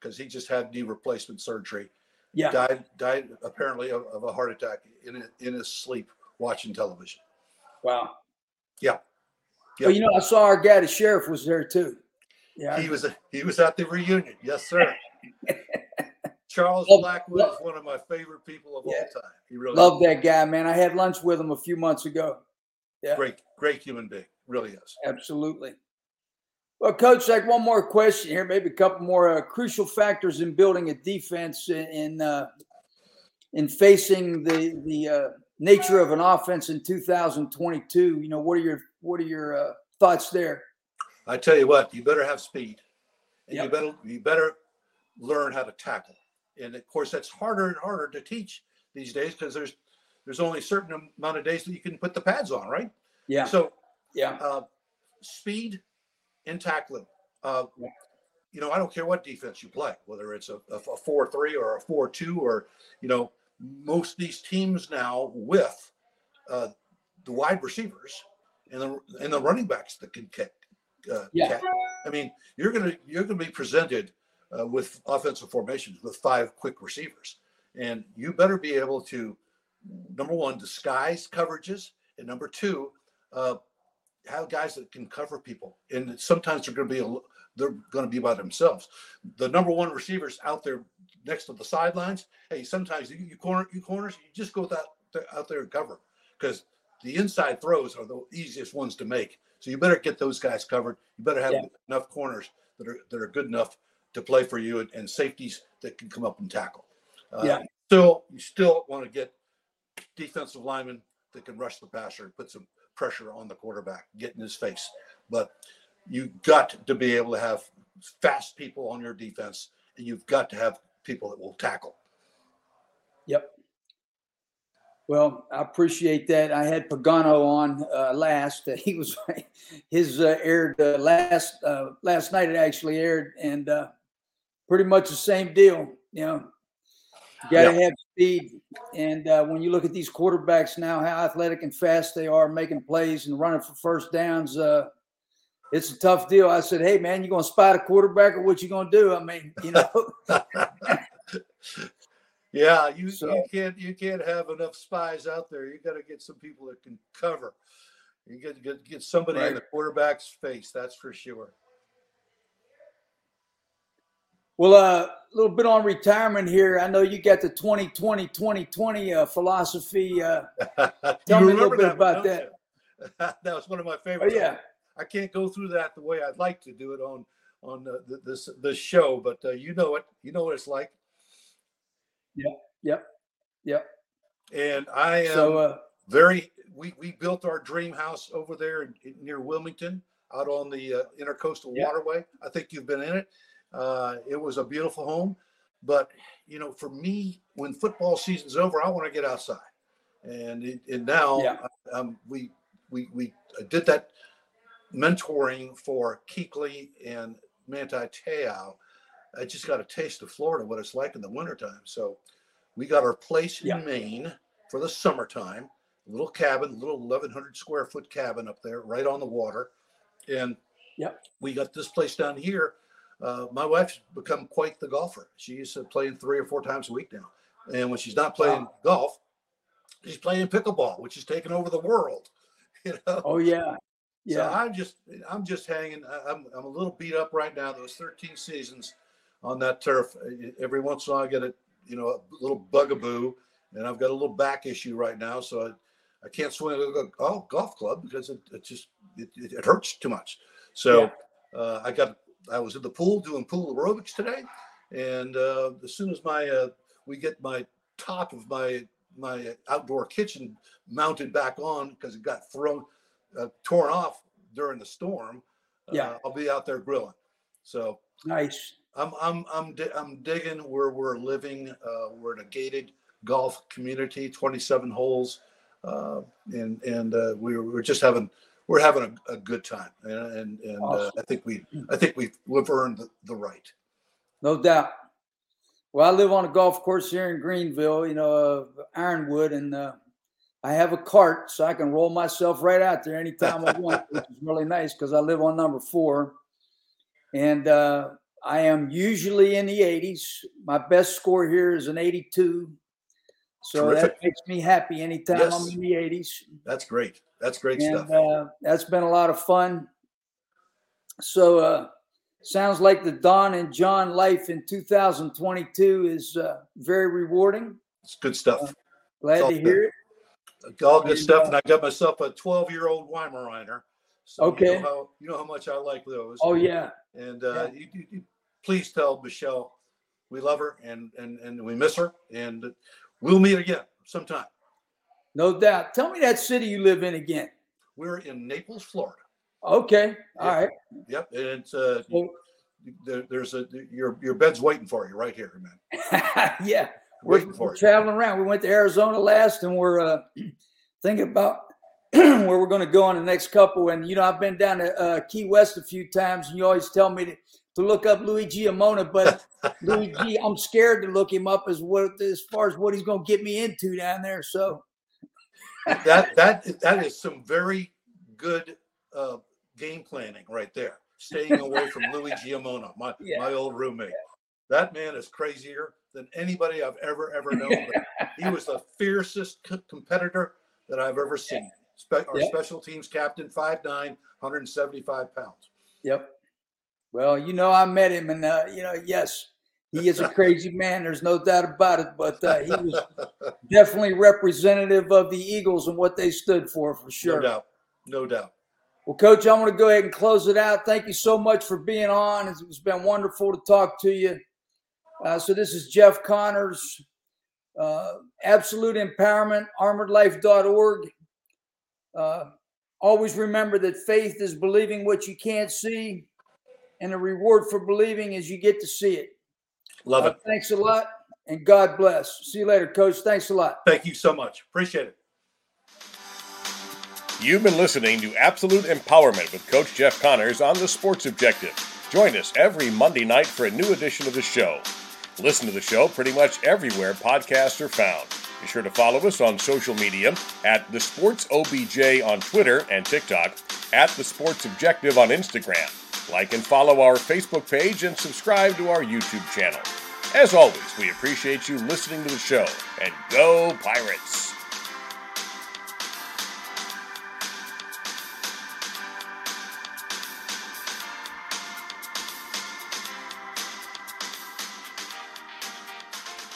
because he just had knee replacement surgery. Yeah. Died died apparently of, of a heart attack in in his sleep watching television. Wow. Yeah. Yeah. Well, you know, I saw our guy, the sheriff, was there too. Yeah, he was a, he was at the reunion. Yes, sir. *laughs* Charles love, Blackwood love, is one of my favorite people of yeah. all time. He really love that guy, man. I had lunch with him a few months ago. Yeah, great, great human being. Really is. Absolutely. Well, coach, like one more question here, maybe a couple more uh, crucial factors in building a defense in in, uh, in facing the the uh, nature of an offense in 2022. You know, what are your what are your uh, thoughts there? I tell you what, you better have speed, and yep. you better you better learn how to tackle. And of course, that's harder and harder to teach these days because there's there's only a certain amount of days that you can put the pads on, right? Yeah. So yeah, uh, speed and tackling. Uh, you know, I don't care what defense you play, whether it's a, a four three or a four two, or you know, most of these teams now with uh, the wide receivers and the and the running backs that can kick uh, yeah. I mean, you're gonna you're gonna be presented uh, with offensive formations with five quick receivers, and you better be able to number one disguise coverages, and number two uh, have guys that can cover people. And sometimes they're going to be a, they're going to be by themselves. The number one receivers out there next to the sidelines. Hey, sometimes you, you corner you corners, you just go that out there and cover because the inside throws are the easiest ones to make. So you better get those guys covered. You better have Yeah. enough corners that are that are good enough to play for you and, and safeties that can come up and tackle. Uh, Yeah. Still, you still want to get defensive linemen that can rush the passer, and put some pressure on the quarterback, get in his face. But you've got to be able to have fast people on your defense, and you've got to have people that will tackle. Yep. Well, I appreciate that. I had Pagano on uh, last. he was *laughs* his uh, aired uh, last uh, last night. It actually aired, and uh, pretty much the same deal. You know, you got to have speed, and uh, when you look at these quarterbacks now, how athletic and fast they are, making plays and running for first downs. It's a tough deal. I said, "Hey, man, you gonna spot a quarterback, or what you gonna do?" I mean, you know. *laughs* Yeah, you, So- you can't you can't have enough spies out there. You got to get some people that can cover. You get get get somebody in the quarterback's face. That's for sure. Well, uh, a little bit on retirement here. I know you got the 2020 2020 uh, philosophy. Uh, *laughs* Tell me a little bit about don't *laughs* that was one of my oh, favorites. yeah. I can't go through that the way I'd like to do it on on the, the, this this show, but uh, you know it. You know what it's like. Yep. Yep. Yep. And I am So, uh, very. We we built our dream house over there in, in- near Wilmington, out on the uh, intercoastal Yeah. waterway. I think you've been in it. Uh, it was a beautiful home, but you know, for me, when football season's over, I want to get outside. And it, and now Yeah. um, we we we did that mentoring for Keekly and Manti Te'o. I just got a taste of Florida, what it's like in the wintertime. So we got our place in Maine for the summertime, a little cabin, little 1,100 square foot cabin up there, right on the water. And Yep. we got this place down here. Uh, my wife's become quite the golfer. She's uh, playing three or four times a week now. And when she's not playing Wow. golf, she's playing pickleball, which is taking over the world. *laughs* You know, oh, yeah. So Yeah. I'm just I'm just hanging. I'm I'm a little beat up right now. Those 13 seasons on that turf. uh, Every once in a while I get a you know a little bugaboo, and I've got a little back issue right now, so I, I can't swing a go- oh, golf club because it, it just it, it, it hurts too much. So uh, I got I was in the pool doing pool aerobics today, and uh, as soon as my uh, we get my top of my my outdoor kitchen mounted back on because it got thrown uh, torn off during the storm. Yeah. uh, I'll be out there grilling. So Nice. I'm I'm I'm di- I'm digging where we're living. Uh, we're in a gated golf community, 27 holes, uh, and and uh, we're we're just having we're having a, a good time, and and, and uh, Awesome. I think we I think we've we've earned the, the right. No doubt. Well, I live on a golf course here in Greenville, you know, uh, Ironwood, and uh, I have a cart so I can roll myself right out there anytime I want, *laughs* which is really nice because I live on number four. And uh, I am usually in the 80s. My best score here is an 82. So that makes me happy anytime I'm in the 80s. That's great. That's great and stuff. uh, that's been a lot of fun. So, uh, sounds like the Don and John life in 2022 is uh, very rewarding. It's good stuff. Glad all to hear it. All good stuff. And I got myself a 12 year old Weimaraner. So Okay. You know, how, you know how much I like those. Oh yeah, And uh, Yeah. you, you, please tell Michelle we love her and, and, and we miss her. And we'll meet again sometime. no doubt. Tell me that city you live in again. We're in Naples, Florida. Okay, all Yeah. right. Yep. And it's, uh, Well, there, there's a, your, your bed's waiting for you right here, man. *laughs* yeah, we're, for we're traveling around. We went to Arizona last, and we're uh, *clears throat* thinking about *clears throat* where we're going to go in the next couple. And you know, I've been down to uh, Key West a few times, and you always tell me to, to look up Luigi Amona, but *laughs* Luigi, I'm scared to look him up as what as far as what he's going to get me into down there. So that, that, that is some very good uh, game planning right there. Staying away from *laughs* Luigi Giammona, my, Yeah. my old roommate. That man is crazier than anybody I've ever, ever *laughs* known. But he was the fiercest co- competitor that I've ever seen. Spe- our Yeah. special teams captain, 5'9, 175 pounds. Yep. Well, you know, I met him, and uh, you know, yes, he is a *laughs* crazy man. There's no doubt about it. But uh, he was *laughs* definitely representative of the Eagles and what they stood for, for sure. No doubt. No doubt. Well, Coach, I'm going to go ahead and close it out. Thank you so much for being on. It's been wonderful to talk to you. Uh, so this is Jeff Connors, uh, Absolute Empowerment, ArmoredLife.org. Uh, always remember that faith is believing what you can't see, and the reward for believing is you get to see it. Love Uh, it. thanks a lot, and God bless. See you later, Coach. Thanks a lot. Thank you so much. Appreciate it. You've been listening to Absolute Empowerment with Coach Jeff Connors on the Sports Objective. Join us every Monday night for a new edition of the show. Listen to the show pretty much everywhere podcasts are found. Be sure to follow us on social media at The Sports OBJ on Twitter and TikTok, at The Sports Objective on Instagram. Like and follow our Facebook page and subscribe to our YouTube channel. As always, we appreciate you listening to the show. And go Pirates!